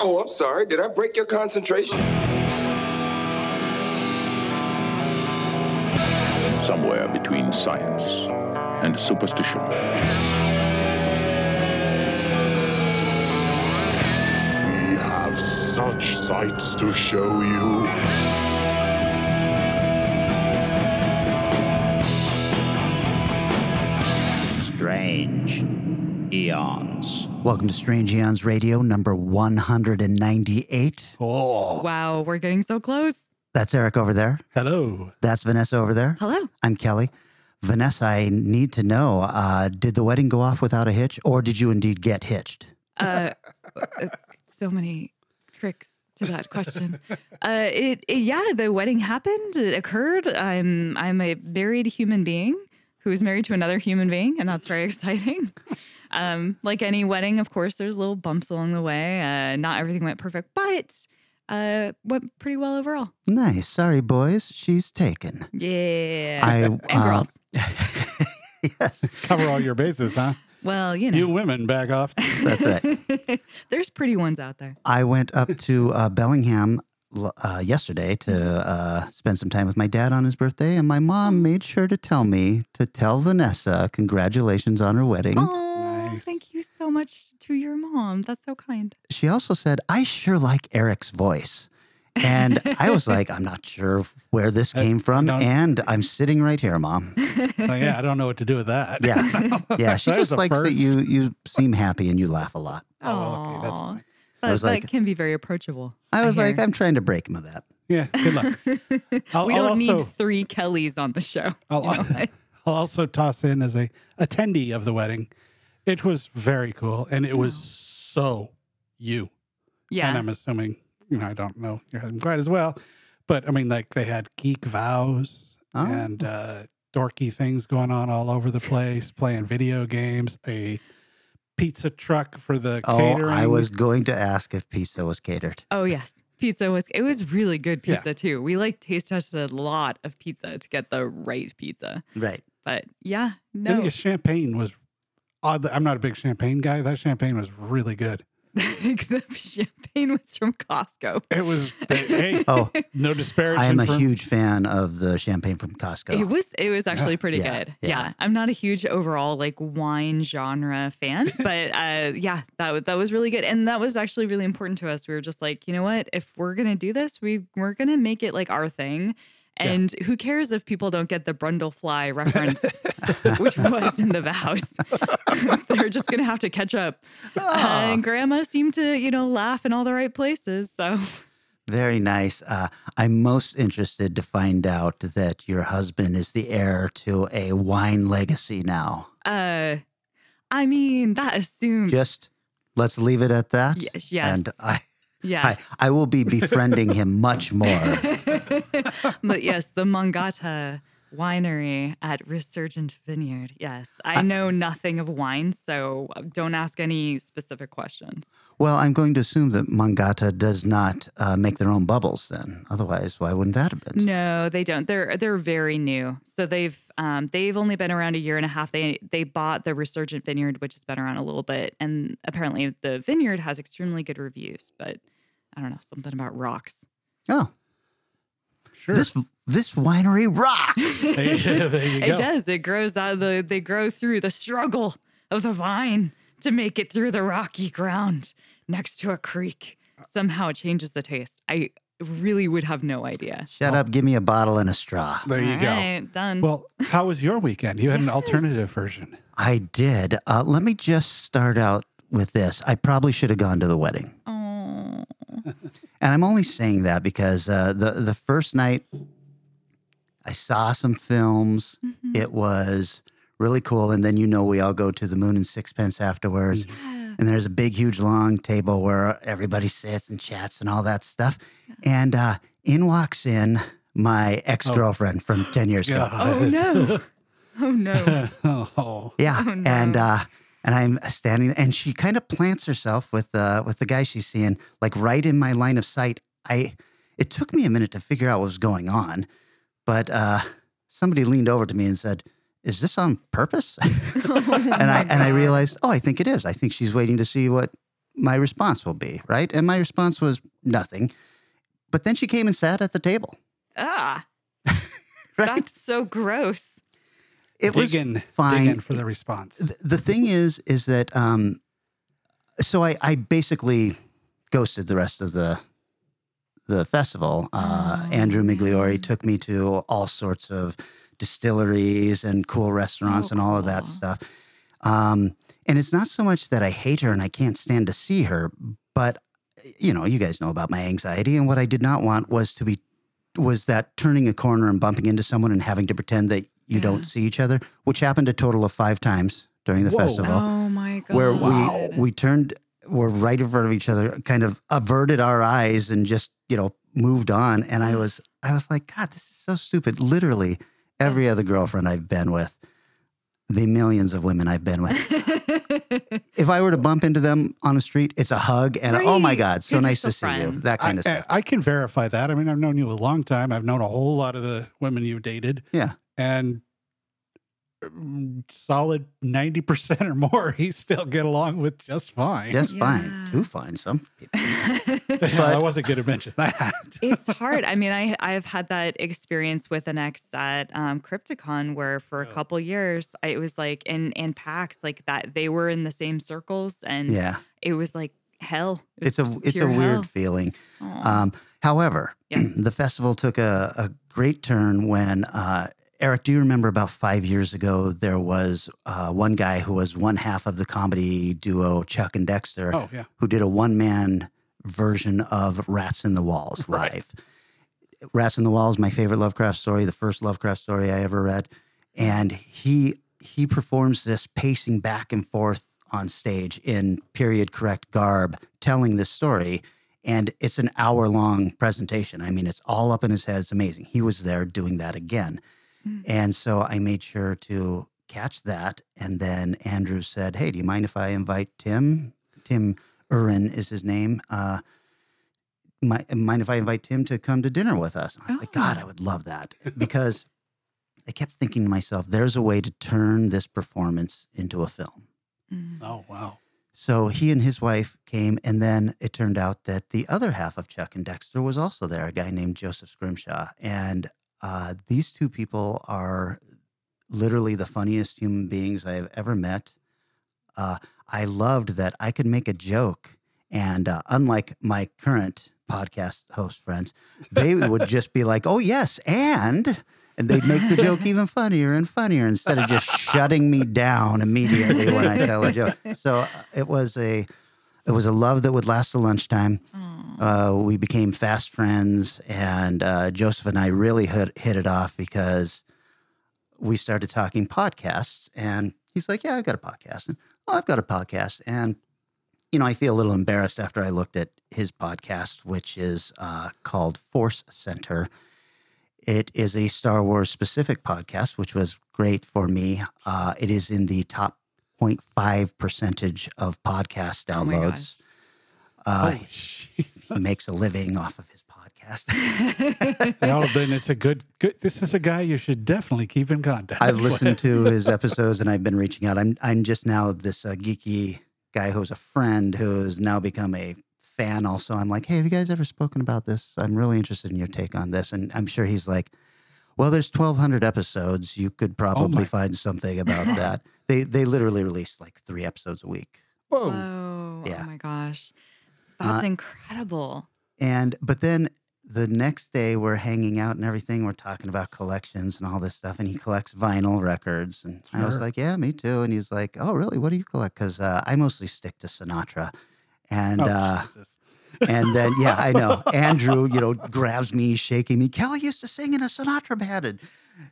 Oh, I'm sorry. Did I break your concentration? Somewhere between science and superstition. We have such sights to show you. Strange Eons. Welcome to Strange Eons Radio, number 198. Oh, Wow, we're getting so close. That's Eric over there. hello. That's Vanessa over there. Hello. I'm Kelly. Vanessa, I need to know uh, did the wedding go off without a hitch, or did you indeed get hitched? Uh, so many tricks to that question. Uh, it, it yeah, the wedding happened. It occurred. I'm I'm a married human being who is married to another human being, and that's very exciting. Um, like any wedding, of course, there's little bumps along the way. Uh, not everything went perfect, but uh, went pretty well overall. Nice. Sorry, boys. She's taken. Yeah. I, and uh, girls. yes, Cover all your bases, huh? Well, you know. You women back off. that's right. There's pretty ones out there. I went up to uh, Bellingham uh, yesterday to uh, spend some time with my dad on his birthday, and my mom made sure to tell me to tell Vanessa congratulations on her wedding. Oh, thank you so much to your mom. That's so kind. She also said, I sure like Eric's voice. And I was like, I'm not sure where this I- came from. And I'm sitting right here, mom. So, yeah, I don't know what to do with that. Yeah. Yeah. She That is just a likes that you, you seem happy and you laugh a lot. Oh, okay, that's Aw. fine. I was that like- can be very approachable. I was like. I'm trying to break him of that. Yeah, good luck. I'll- we don't also- need three Kellys on the show. I'll, you know? I'll also toss in as a attendee of the wedding. It was very cool, and it was so you. Yeah. And yeah. I'm assuming, you know, I don't know your husband quite as well, but I mean, like they had geek vows Oh. and uh, dorky things going on all over the place, playing video games, a pizza truck for the Oh, catering. I was going to ask if pizza was catered. Oh yes. Pizza was it was really good Yeah. pizza too. We like taste tested a lot of pizza to get the right pizza. Right. But yeah, no. I no. think champagne was odd. I'm not a big champagne guy. That champagne was really good. the champagne was from Costco. It was, hey, Oh, no disparagement. I am a from- huge fan of the champagne from Costco. It was it was actually pretty Yeah, good. yeah. Yeah. I'm not a huge overall like wine genre fan, but uh yeah, that was that was really good. And that was actually really important to us. We were just like, you know what? If we're going to do this, we we're going to make it like our thing. Yeah. And who cares if people don't get the Brundlefly reference, which was in the vows? They're just going to have to catch up. Ah, and grandma seemed to, you know, laugh in all the right places. So very nice. Uh, I'm most interested to find out that your husband is the heir to a wine legacy now. uh I mean, that assumes Just let's leave it at that. yes, yes. And I, yes. I, I will be befriending him much more. but yes, the Mangata winery at Resurgent Vineyard. Yes, I I- know nothing of wine, so don't ask any specific questions. Well, I'm going to assume that Mangata does not uh, make their own bubbles. Then, otherwise, why wouldn't that have been? No, they don't. They're they're very new. So they've um, they've only been around a year and a half. They they bought the Resurgent Vineyard, which has been around a little bit, and apparently the vineyard has extremely good reviews. But I don't know something about rocks. Oh, Sure. this this winery rocks. There- there you it does. It grows out of the. They grow through the struggle of the vine to make it through the rocky ground next to a creek. Somehow it changes the taste. I really would have no idea. Shut up! Give me a bottle and a straw. There you All go. right, done. Well, how was your weekend? You had an alternative version. I did. Uh, let me just start out with this. I probably should have gone to the wedding, oh, and I'm only saying that because uh, the the first night I saw some films. Mhm. It was really cool, and then you know we all go to the Moon and Sixpence afterwards. Yeah. and there's a big, huge, long table where everybody sits and chats and all that stuff. And uh, in walks in my ex girlfriend from 10 years ago. Oh no! Oh no! oh, Yeah. Oh, no. And, uh, and I'm standing, and she kind of plants herself with uh, with the guy she's seeing, like right in my line of sight. I it took me a minute to figure out what was going on, but uh, somebody leaned over to me and said, "Is this on purpose?" Oh, and I and I realized, oh, I think it is. I think she's waiting to see what my response will be, right? And my response was nothing. But then she came and sat at the table, Ah, right? that's so gross. It was dig in, dig fine. in for the response. The thing is, is that um, so I, I basically ghosted the rest of the the festival. Uh, Oh, Andrew Migliore man. took me to all sorts of distilleries and cool restaurants Oh, and all of that stuff. Um, and it's not so much that I hate her and I can't stand to see her, but you know, you guys know about my anxiety, and what I did not want was to be was that turning a corner and bumping into someone and having to pretend that you Yeah. don't see each other, which happened a total of five times during the Whoa. festival, Oh my god. where Wow. we we turned were right in front of each other, kind of averted our eyes and just you know moved on. And I was I was like, God, this is so stupid. Literally, every other girlfriend I've been with, the millions of women I've been with. If I were to bump into them on the street, it's a hug and a, oh my God, so you're nice still to see you. That kind of I, stuff. I can verify that. I mean, I've known you a long time. I've known a whole lot of the women you've dated. Yeah. And mm, solid 90% or more, he still get along with just fine. Just fine. Too fine. Some people. Well, I wasn't going to mention that. it's hard. I mean, I I've had that experience with an ex at um, Crypticon where for a Oh. couple years I, it was like in in PAX like that they were in the same circles and Yeah. it was like hell. It It's a it's a pure weird feeling. Aw. Um, however, Yes. the festival took a, a great turn when uh, Eric. Do you remember about five years ago there was uh, one guy who was one half of the comedy duo Chuck and Dexter Oh, yeah. who did a one man version of Rats in the Walls live. Right. Rats in the Walls, my favorite Lovecraft story, the first Lovecraft story I ever read, and he he performs this pacing back and forth on stage in period correct garb, telling this story. And it's an hour long presentation. I mean, it's all up in his head. It's amazing. He was there doing that again. Mm. And so I made sure to catch that. And then Andrew said, Hey, do you mind if I invite Tim? Tim Uren is his name. Uh, mi- mind if I invite Tim to come to dinner with us? And I'm like, God, Oh. I would love that. Because I kept thinking to myself, there's a way to turn this performance into a film. Mm. Oh, wow. So he and his wife came, and then it turned out that the other half of Chuck and Dexter was also there, a guy named Joseph Scrimshaw. And uh, these two people are literally the funniest human beings I have ever met. Uh, I loved that I could make a joke, and uh, unlike my current podcast host friends, they would just be like, "Oh yes, and." And they'd make the joke even funnier and funnier instead of just shutting me down immediately when I tell a joke. So uh, it was a, it was a love that would last till lunchtime. Aw. Uh, we became fast friends, and uh, Joseph and I really hit, hit it off because we started talking podcasts. And he's like, "Yeah, I've got a podcast." And, "Oh, I've got a podcast." And you know, I feel a little embarrassed after I looked at his podcast, which is uh, called Force Center. It is a Star Wars specific podcast, which was great for me. Uh, it is in the top 0.5 percentage of podcast Oh my downloads. gosh. uh. He makes a living off of his podcast. well, then it's a good, good. This is a guy you should definitely keep in contact. I've with. listened to his episodes and I've been reaching out. I'm I'm just now this uh, geeky guy who's a friend who's now become a fan. Also, I'm like, hey, have you guys ever spoken about this? I'm really interested in your take on this, and I'm sure he's like, well, there's 1,200 episodes. You could probably my- find something about that. They they literally release like three episodes a week. Whoa. Whoa. Yeah. Oh my gosh. Uh, That's incredible. And but then the next day we're hanging out and everything. We're talking about collections and all this stuff. And he collects vinyl records. And I was like, yeah, me too. And he's like, oh, really? What do you collect? Because uh, I mostly stick to Sinatra. And Oh, uh, and then yeah, I know Andrew, you know, grabs me, shaking me. Kelly used to sing in a Sinatra band. And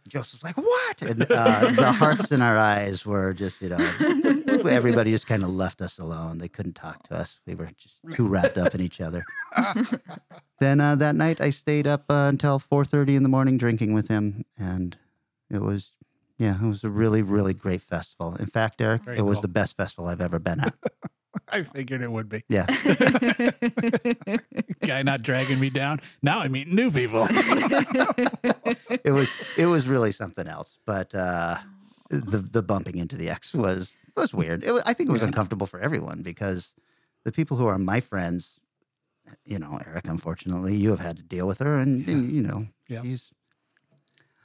Joseph's like, what? And uh, the hearts in our eyes were just, you know, everybody just kind of left us alone. They couldn't talk to us. We were just too wrapped up in each other. then uh, that night, I stayed up uh, until four thirty in the morning drinking with him, and it was, yeah, it was a really, really great festival. In fact, Eric, Very it was cool. the best festival I've ever been at. I figured it would be. Yeah, Guy not dragging me down. Now I'm meeting new people. it was, it was really something else. But uh, the the bumping into the ex was was weird. It was, I think it was Yeah. uncomfortable for everyone because the people who are my friends, you know, Eric, unfortunately, you have had to deal with her, and, and, you know, Yeah. she's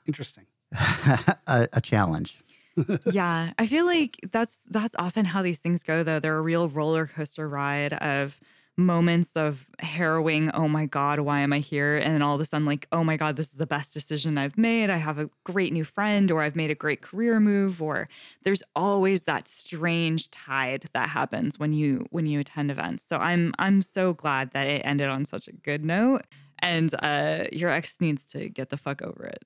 Interesting. a, a challenge. Yeah, I feel like that's that's often how these things go though. They're a real roller coaster ride of moments of harrowing, oh my god, why am I here? And then all of a sudden like, oh my god, this is the best decision I've made. I have a great new friend or I've made a great career move or there's always that strange tide that happens when you when you attend events. So I'm I'm so glad that it ended on such a good note and uh your ex needs to get the fuck over it.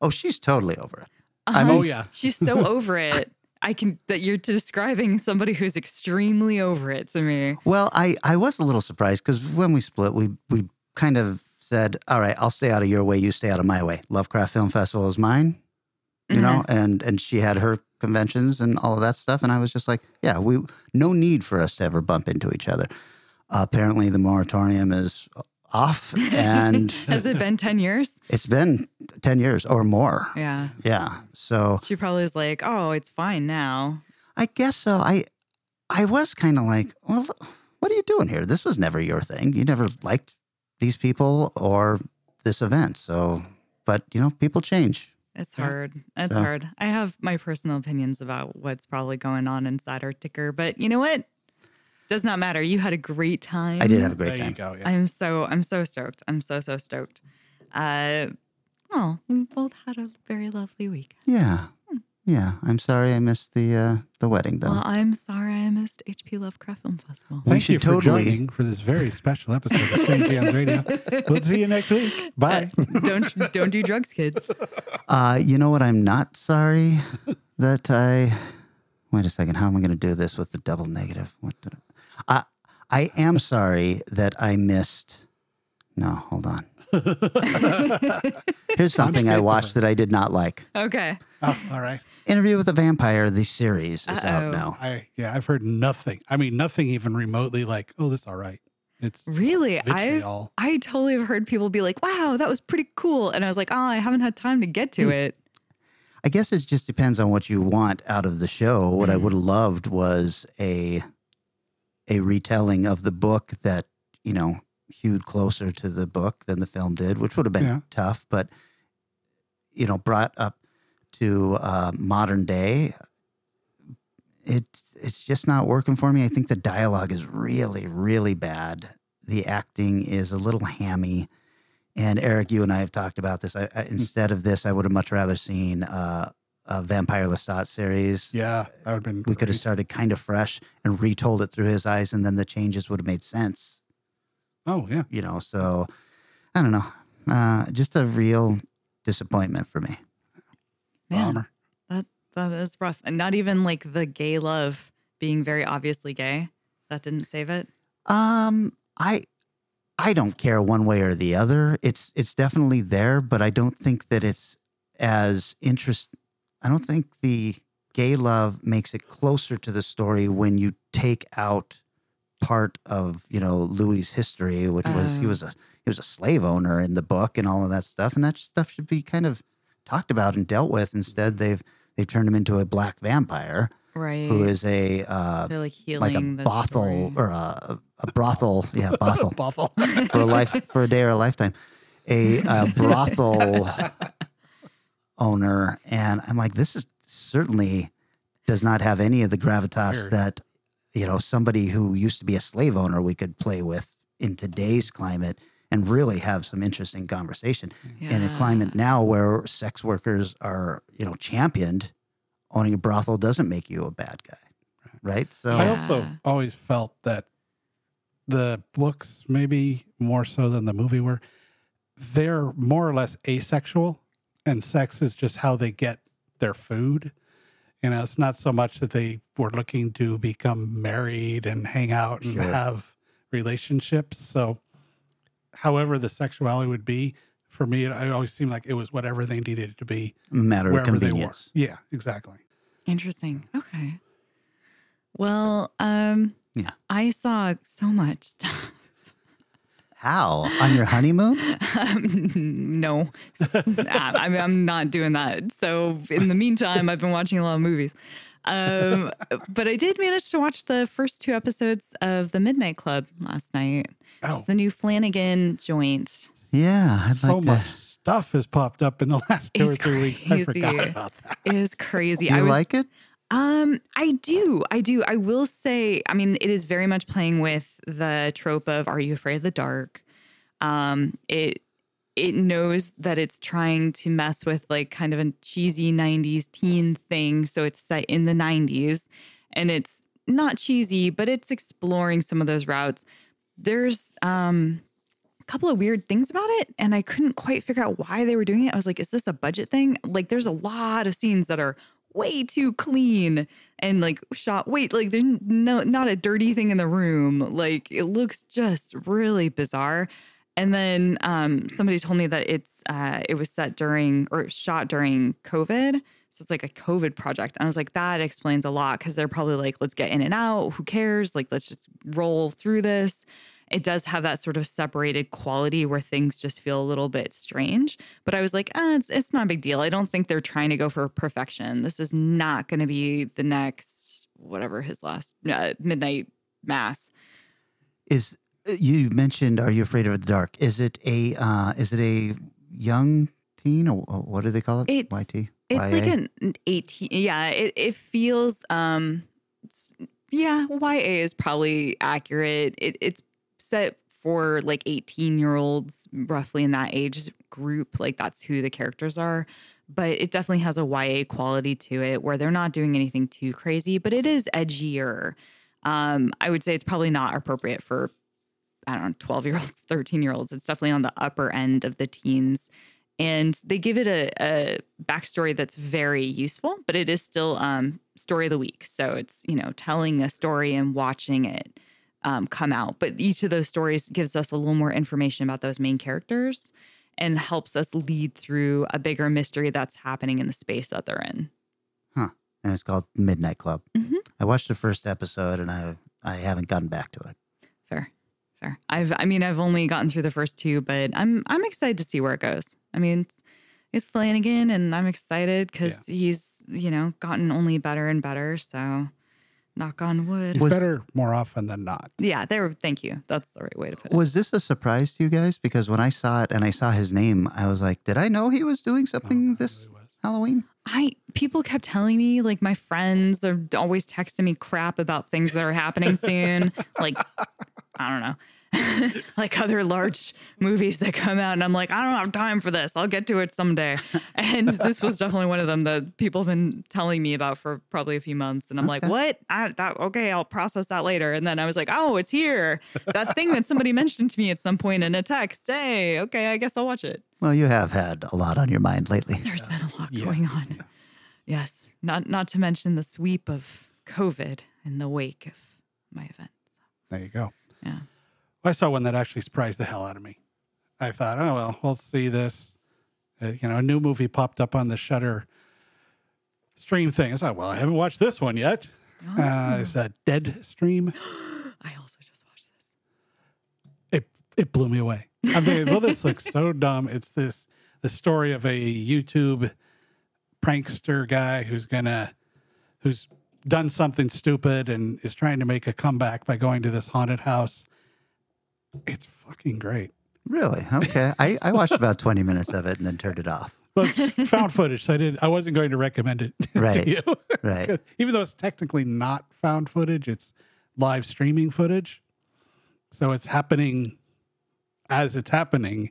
Oh, she's totally over it. Uh-huh. Oh yeah. She's so over it. I can that you're describing somebody who's extremely over it to me. Well, I, I was a little surprised because when we split, we we kind of said, "All right, I'll stay out of your way, you stay out of my way. Lovecraft Film Festival is mine." you know and and she had her conventions and all of that stuff and i was just like yeah we no need for us to ever bump into each other uh, apparently the moratorium is off and Has it been 10 years? it's been 10 years or more Yeah. yeah so She probably is like, oh, it's fine now. i guess so i i was kind of like well what are you doing here this was never your thing you never liked these people or this event so but you know people change It's hard. It's hard. I have my personal opinions about what's probably going on inside our ticker, but you know what? Does not matter. You had a great time. i did have a great there time you go. Yeah. I'm so I'm so stoked. I'm so so stoked. Uh oh, we both had a very lovely week. yeah yeah i'm sorry i missed the uh the wedding though Well, I'm sorry I missed HP Lovecraft Film Festival. We Thank should you for totally- joining for this very special episode of Screen Jams Radio. We'll see you next week. Bye. don't don't do drugs, kids. Uh, you know what? I'm not sorry that I. Wait a second. How am I going to do this with the double negative? What did I? I, I am sorry that I missed. No, hold on. Here's something I watched that I did not like. Okay. Oh, all right. Interview with a Vampire, the series is Uh-oh. out now. I yeah, I've heard nothing. I mean, nothing even remotely like, oh, this all right. It's Really? I've. I totally have heard people be like, "Wow, that was pretty cool," and I was like, "Oh, I haven't had time to get to Hmm. it." I guess it just depends on what you want out of the show. What I Mm. would have loved was a a retelling of the book that you know hewed closer to the book than the film did, which would have been Yeah. tough, but you know brought up to uh, modern day. It it's just not working for me. I think the dialogue is really really bad. The acting is a little hammy. And Eric, you and I have talked about this. I, I, instead of this, I would have much rather seen uh, a Vampire Lestat series. Yeah, that would have been. We could have started kind of fresh and retold it through his eyes, and then the changes would have made sense. Oh yeah. You know, so I don't know. Uh, just a real disappointment for me. Man, Bummer. that that is rough. And not even like the gay love being very obviously gay. That didn't save it. Um, I I don't care one way or the other. It's it's definitely there, but I don't think that it's as interest. I don't think the gay love makes it closer to the story when you take out part of you know Louis' history, which was he Oh. was a he was a slave owner in the book and all of that stuff, and that stuff should be kind of talked about and dealt with. Instead, they've they've turned him into a black vampire Right. who is a uh, like healing like a the brothel story. or a, a brothel, yeah, brothel brothel for a life for a day or a lifetime, a, uh brothel owner, and I'm like, this is certainly does not have any of the gravitas Weird. that you know somebody who used to be a slave owner we could play with in today's climate and really have some interesting conversation. In a climate now where sex workers are you know championed owning a brothel doesn't make you a bad guy right. so I Yeah. also always felt that the books, maybe more so than the movie, were they're more or less asexual, and sex is just how they get their food. You know, it's not so much that they were looking to become married and hang out and Sure. have relationships. So, however the sexuality would be, for me, it, it always seemed like it was whatever they needed it to be matter of wherever they were. convenience Yeah, exactly. Interesting. Okay. Well, um, Yeah. I saw so much stuff. How on your honeymoon Um, no, I mean, I'm not doing that. So in the meantime, I've been watching a lot of movies. Um, but I did manage to watch the first two episodes of The Midnight Club last night. Oh, It's the new Flanagan joint. Yeah, I'd so like much to. stuff has popped up in the last two or It's three weeks. I forgot crazy. about that. It is crazy. Do you I was, like it? Um, I do. I do. I will say, I mean, it is very much playing with the trope of "Are you afraid of the dark?" Um, it it knows that it's trying to mess with like kind of a cheesy '90s teen thing, so it's set in the '90s, and it's not cheesy, but it's exploring some of those routes. There's um a couple of weird things about it, and I couldn't quite figure out why they were doing it. I was like, is this a budget thing? Like, there's a lot of scenes that are way too clean and like shot wait like there's no not a dirty thing in the room. Like it looks just really bizarre. And then um somebody told me that it's uh it was set during or shot during covid. So it's like a covid project. And i was like that explains a lot because they're probably like let's get in and out. Who cares? Like let's just roll through this it does have that sort of separated quality where things just feel a little bit strange. But I was like, eh, it's, it's not a big deal. I don't think they're trying to go for perfection. This is not going to be the next, whatever his last uh, midnight mass. Is uh, you mentioned? Are you afraid of the dark? Is it a uh, is it a young teen or or what do they call it? It's- YT. It's YA? like an 18. Yeah, it, it feels, um, it's, yeah, YA is probably accurate. It, it's set for like 18 year olds, roughly in that age group. Like that's who the characters are. But it definitely has a YA quality to it where they're not doing anything too crazy, but it is edgier. Um, I would say it's probably not appropriate for, I don't know, 12 year olds, 13 year olds. It's definitely on the upper end of the teens and they give it a, a backstory that's very useful but it is still um story of the week so it's you know telling a story and watching it um, come out but each of those stories gives us a little more information about those main characters and helps us lead through a bigger mystery that's happening in the space that they're in Huh. and it's called Midnight Club. Mhm. I watched the first episode and I I haven't gotten back to it. fair fair i've i mean i've only gotten through the first two but i'm i'm excited to see where it goes i mean it's, it's flanagan and i'm excited because Yeah. he's you know gotten only better and better so knock on wood It's Was- better more often than not. yeah there thank you that's the right way to put it Was this a surprise to you guys? Because when I saw it and I saw his name, I was like, did I know he was doing something Oh, this really. Halloween? I people kept telling me like my friends are always texting me crap about things that are happening soon. like I don't know. like other large movies that come out and I'm like, I don't have time for this. I'll get to it someday. And this was definitely one of them that people have been telling me about for probably a few months. And I'm like, what? I, that, okay, I'll process that later. And then I was like, oh, it's here. That thing that somebody mentioned to me at some point in a text. Hey, okay, I guess I'll watch it. Well, you have had a lot on your mind lately. There's been a lot Yeah. going on. Yes, not not to mention the sweep of COVID in the wake of my event. There you go. Yeah. I saw one that actually surprised the hell out of me. I thought, oh well, we'll see this. Uh, you know, a new movie popped up on the Shudder stream thing. I thought, well, I haven't watched this one yet. Uh, it's a Dead Stream. I also just watched this. It it blew me away. I'm thinking, well, this looks so dumb. It's this the story of a YouTube prankster guy who's gonna who's done something stupid and is trying to make a comeback by going to this haunted house. It's fucking great. Really? Okay. I, I watched about 20 minutes of it and then turned it off. Well, it's found footage, so I did. I wasn't going to recommend it Right. to you, Right. even though it's technically not found footage. It's live streaming footage, so it's happening as it's happening.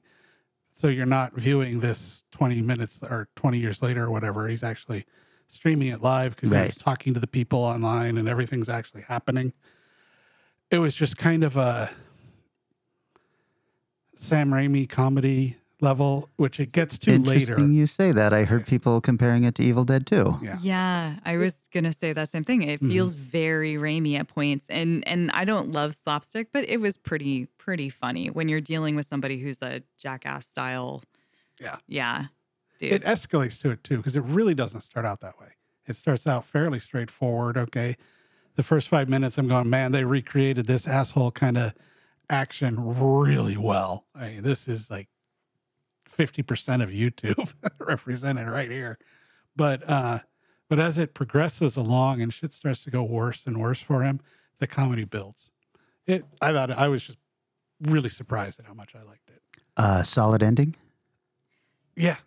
So you're not viewing this 20 minutes or 20 years later or whatever. He's actually streaming it live because Right. he's talking to the people online and everything's actually happening. It was just kind of a Sam Raimi comedy level, which it gets to later. Interesting you say that. I heard people comparing it to Evil Dead too. Yeah. Yeah, I was gonna say that same thing. It Mhm. feels very Raimi at points, and and I don't love slapstick, but it was pretty pretty funny when you're dealing with somebody who's a jackass style. Yeah. yeah, dude. it escalates to it too because it really doesn't start out that way. It starts out fairly straightforward. Okay, the first five minutes, I'm going, man, they recreated this asshole kind of action really well. I mean, this is like fifty percent of YouTube represented right here. But uh, But as it progresses along and shit starts to go worse and worse for him, the comedy builds. It. I thought I was just really surprised at how much I liked it. Uh, solid ending. Yeah,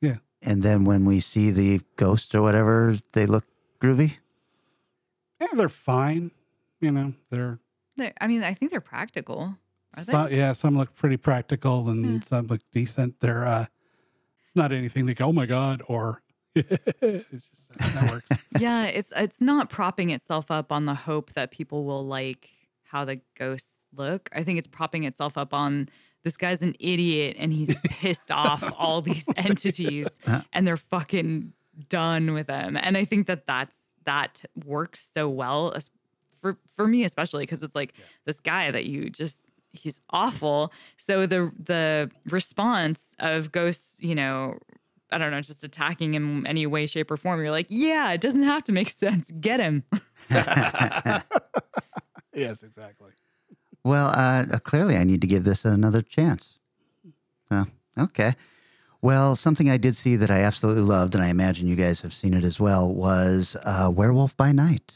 Yeah. And then when we see the ghost or whatever, they look groovy. yeah, they're fine. You know, they're I mean, I think they're practical. Are they? yeah. Some look pretty practical and Yeah. some look decent. They're. uh It's not anything like oh my god or. it's just that works. yeah, it's it's not propping itself up on the hope that people will like how the ghosts look. I think it's propping itself up on this guy's an idiot and he's pissed off all these entities Uh. and they're fucking done with him. And I think that that's that works so well for for me especially because it's like this guy that you just he's awful. So the the response of ghosts, you know, I don't know, just attacking him in any way, shape, or form. You're like, yeah, it doesn't have to make sense. Get him. yes, exactly. Well, uh, clearly, I need to give this another chance. Oh, okay. Well, something I did see that I absolutely loved, and I imagine you guys have seen it as well, was uh, Werewolf by Night.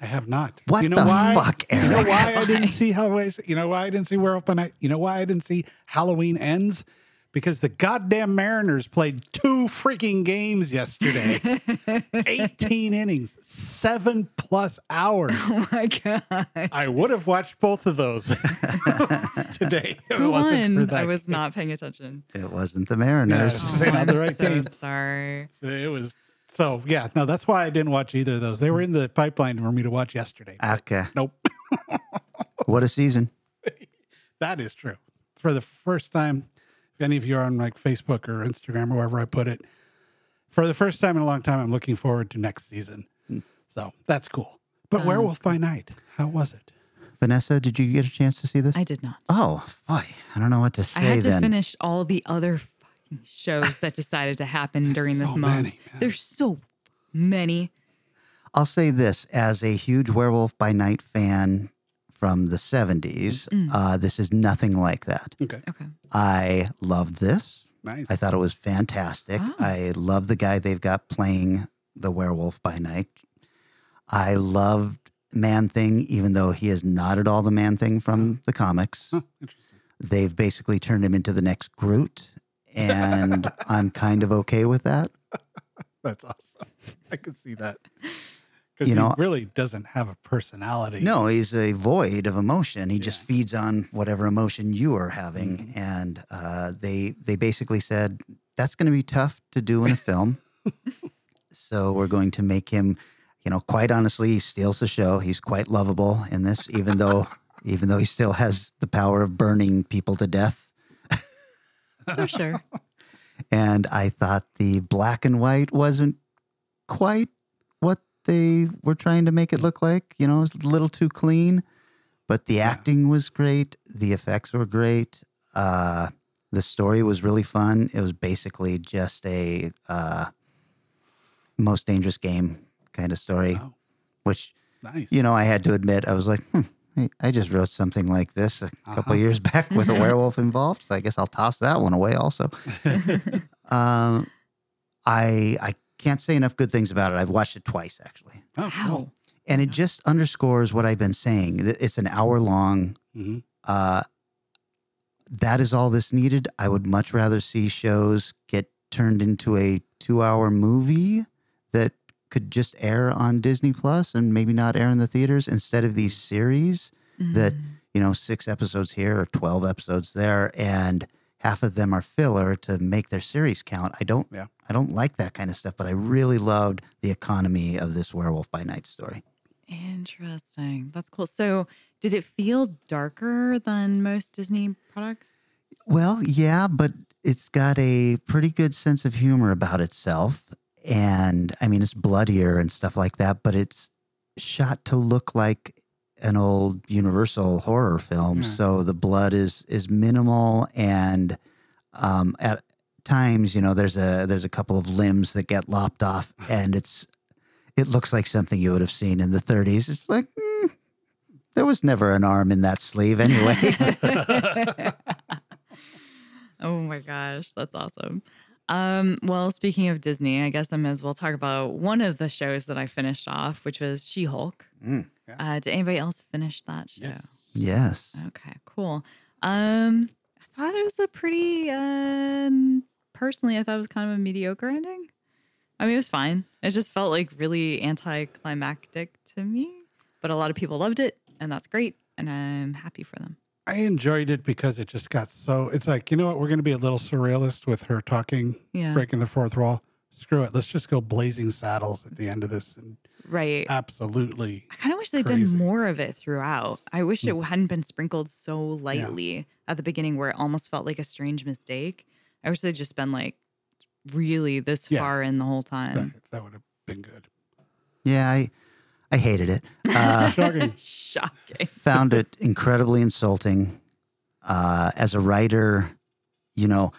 I have not. What you know the why? fuck, You know Eric? why I didn't see Halloween? You know why I didn't see Werewolf by Night? You know why I didn't see Halloween Ends? Because the goddamn Mariners played two freaking games yesterday. 18 innings, seven plus hours. oh my god. I would have watched both of those today. if it Who wasn't for won? that I was game. not paying attention. It wasn't the Mariners. Yeah, Oh, Saying on I'm the right so sorry. It was so yeah. No, that's why I didn't watch either of those. They were in the pipeline for me to watch yesterday. okay. Nope. What a season. That is true. For the first time, if any of you are on like Facebook or Instagram or wherever I put it, for the first time in a long time, I'm looking forward to next season. Hmm. So that's cool. But Sounds Werewolf by Night, how was it? Vanessa, did you get a chance to see this? I did not. oh, boy. I don't know what to say I had to then. finish all the other fucking shows that decided to happen during this So month. many. There's so many. I'll say this as a huge Werewolf by Night fan from the 70s, Mm. uh, this is nothing like that. Okay, Okay. I loved this. nice. I thought it was fantastic. Oh. I love the guy they've got playing the werewolf by night. I loved Man Thing, even though he is not at all the Man Thing from the comics. Huh, interesting. They've basically turned him into the next Groot, and I'm kind of okay with that. That's awesome. I can see that. Because he know- really doesn't have a personality. No, he's a void of emotion. He just feeds on whatever emotion you are having, Mhm. and uh, they they basically said that's going to be tough to do in a film. so we're going to make him, you know, quite honestly, he steals the show. He's quite lovable in this, even though even though he still has the power of burning people to death. For sure. And I thought the black and white wasn't quite what they were trying to make it look like. You know, it was a little too clean, but the Yeah. acting was great. The effects were great. Uh, the story was really fun. It was basically just a uh, most dangerous game kind of story, Wow, which, nice. you know, I had to admit, I was like, hmm, hey, I just wrote something like this a couple Uh-huh. years back with a werewolf involved. So I guess I'll toss that one away also. Um, I I can't say enough good things about it. I've watched it twice actually, oh, Wow. and it just underscores what I've been saying. It's an hour long. hmm Uh, that is all this needed. I would much rather see shows get turned into a two-hour movie that could just air on Disney Plus and maybe not air in the theaters instead of these series. That- Mm. You know, six episodes here or twelve episodes there, and half of them are filler to make their series count. I don't. Yeah. I don't like that kind of stuff, but I really loved the economy of this Werewolf by Night story. Interesting. That's cool. So, did it feel darker than most Disney products? Well, yeah, but it's got a pretty good sense of humor about itself. And I mean, it's bloodier and stuff like that, but it's shot to look like an old Universal horror film. Yeah. So the blood is is minimal and um, at times, you know, there's a there's a couple of limbs that get lopped off and it's it looks like something you would have seen in the 30s. It's like mm, there was never an arm in that sleeve anyway. oh my gosh, that's awesome. Um, well, speaking of Disney, I guess I may as well talk about one of the shows that I finished off, which was She Hulk. Mm, Uh, did anybody else finish that show? Yes. yes. Okay, cool. Um, I thought it was a pretty um personally, I thought it was kind of a mediocre ending. I mean, it was fine. It just felt like really anticlimactic to me, but a lot of people loved it, and that's great, and I'm happy for them. I enjoyed it because it just got so. It's like you know what, we're going to be a little surrealist with her talking, Yeah, breaking the fourth wall. Screw it. Let's just go blazing saddles at the end of this and right. absolutely. I kind of wish they'd Crazy. done more of it throughout. I wish it Mm. hadn't been sprinkled so lightly at the beginning where it almost felt like a strange mistake. I wish they'd just been like really this Yeah. far in the whole That, time. that would have been good. Yeah, I I hated it. Uh, Shocking. Shocking. found it incredibly insulting. Uh, as a writer, you know,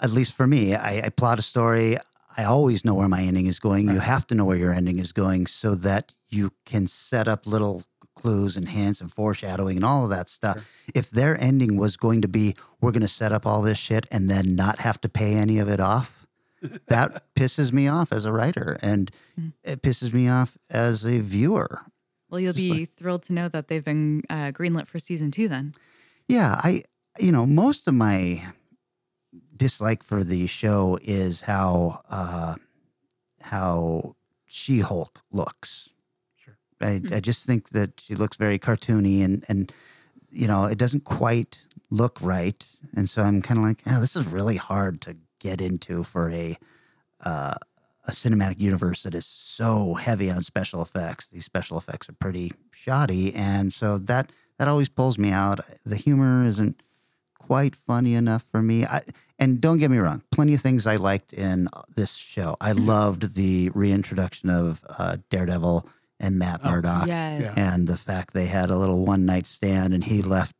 at least for me, I, I plot a story. I always know where my ending is going. You have to know where your ending is going so that you can set up little clues and hints and foreshadowing and all of that stuff. Sure. If their ending was going to be, we're going to set up all this shit and then not have to pay any of it off, that pisses me off as a writer. And Mm. it pisses me off as a viewer. Well, you'll Just be like- thrilled to know that they've been uh, greenlit for season two then. Yeah, I you know, most of my dislike for the show is how uh how She-Hulk looks. Sure. I, Hmm. I just think that she looks very cartoony and and you know, it doesn't quite look right. And so I'm kind of like, oh, this is really hard to get into for a uh a cinematic universe that is so heavy on special effects. These special effects are pretty shoddy, and so that that always pulls me out. The humor isn't quite funny enough for me. I, and don't get me wrong, plenty of things I liked in this show. I loved the reintroduction of uh, Daredevil and Matt Oh, Murdock, yes. yeah. and the fact they had a little one night stand, and he left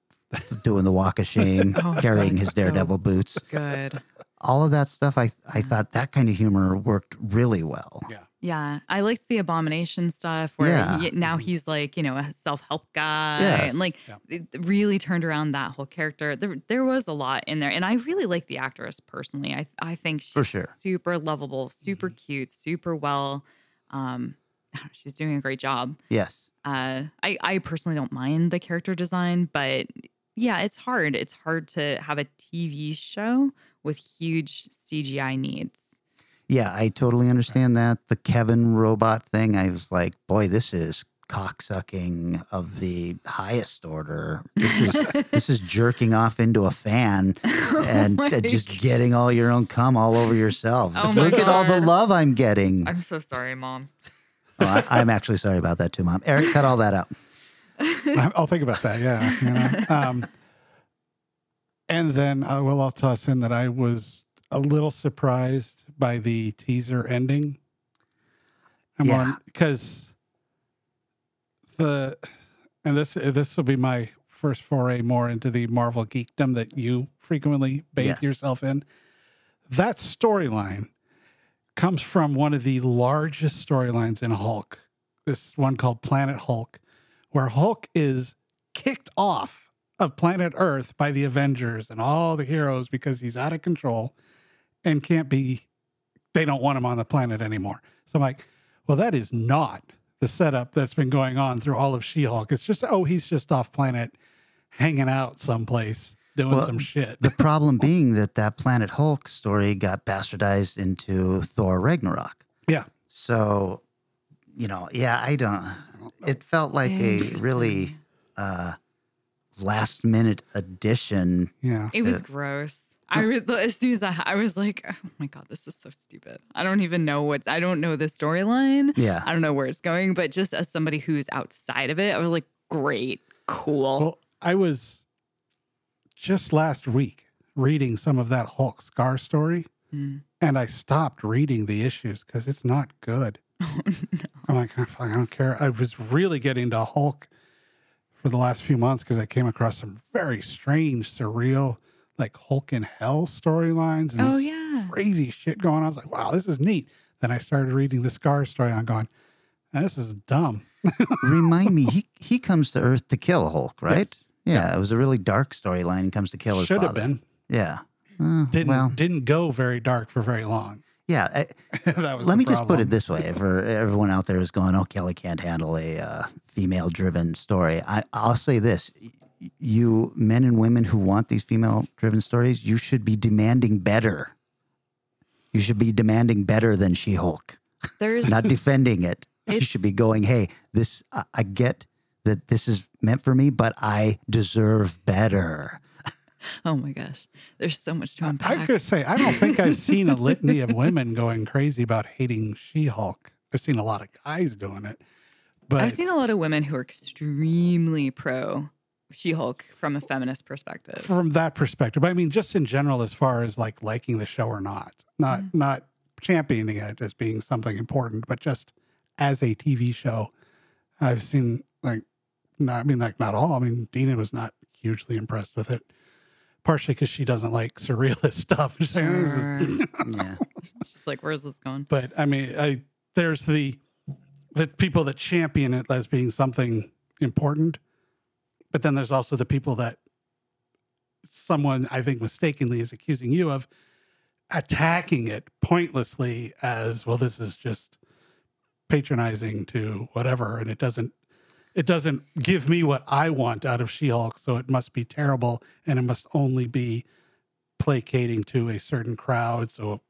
doing the walk of shame, Oh, carrying that's his so- Daredevil boots. Good. All of that stuff, I I thought that kind of humor worked really well. Yeah. Yeah, I liked the abomination stuff where Yeah. he, now he's like you know a self help guy Yes. and like Yeah. it really turned around that whole character. There there was a lot in there, and I really like the actress personally. I I think she's For sure. super lovable, super cute, super well. Um, she's doing a great job. Yes. Uh, I I personally don't mind the character design, but yeah, it's hard. It's hard to have a TV show with huge CGI needs. Yeah, I totally understand that. The Kevin robot thing, I was like, boy, this is cocksucking of the highest order. This is this is jerking off into a fan and Oh my uh, just getting all your own cum all over yourself. Oh my Look at all the love I'm getting. I'm so sorry, mom. Oh, I, I'm actually sorry about that too, Mom. Eric, cut all that out. I- I'll think about that. Yeah. You know? um, and then uh, I will I'll toss in that I was a little surprised by the teaser ending. I'm Yeah. because the and this this will be my first foray more into the Marvel geekdom that you frequently bathe Yes. yourself in. That storyline comes from one of the largest storylines in Hulk. This one called Planet Hulk, where Hulk is kicked off of planet Earth by the Avengers and all the heroes because he's out of control and can't be, they don't want him on the planet anymore. So I'm like, well, that is not the setup that's been going on through all of She Hulk. It's just, oh, he's just off planet hanging out someplace doing Well, some shit. The problem being that that Planet Hulk story got bastardized into Thor Ragnarok. Yeah. So, you know, yeah, I don't. It felt like a really uh, last minute addition. yeah. It was gross. I was as soon as I, I was like, oh my god, this is so stupid. I don't even know what's. I don't know the storyline. Yeah. I don't know where it's going. But just as somebody who's outside of it, I was like, great, cool. Well, I was just last week reading some of that Hulk Skaar story, Mm. and I stopped reading the issues because it's not good. Oh, no. I'm like, "Oh, fuck, I don't care. I was really getting to Hulk for the last few months because I came across some very strange, surreal, like Hulk in Hell storylines and Oh yeah. crazy shit going on. I was like, wow, this is neat. Then I started reading the Skaar story. I'm going, this is dumb. Remind me, he he comes to Earth to kill Hulk, right? Yes. Yeah, it was a really dark storyline. Comes to kill his Should have been. Yeah, Uh, didn't well, didn't go very dark for very long. Yeah. I, that was Let the me just put it this way: for everyone out there who's going, "Oh, Kelly can't handle a uh, female-driven story," I, I'll say this: you men and women who want these female-driven stories, you should be demanding better. You should be demanding better than She-Hulk, There's not defending it. You should be going, "Hey, this I, I get that this is meant for me, but I deserve better." Oh my gosh, there's so much to unpack. I could say I don't think I've seen a litany of women going crazy about hating She-Hulk. I've seen a lot of guys doing it, but I've seen a lot of women who are extremely pro She-Hulk from a feminist perspective. from that perspective, I mean, just in general, as far as like liking the show or not, not Mhm. not championing it as being something important, but just as a TV show, I've seen like, not, I mean, like not all. I mean, Dina was not hugely impressed with it, partially because she doesn't like surrealist stuff. She's like, "This is-" Yeah, She's like, "Where's this going?" but I mean, I there's the the people that champion it as being something important, but then there's also the people that someone I think mistakenly is accusing you of attacking it pointlessly as well. This is just patronizing to whatever, and it doesn't. It doesn't give me what I want out of She-Hulk, so it must be terrible, and it must only be placating to a certain crowd. So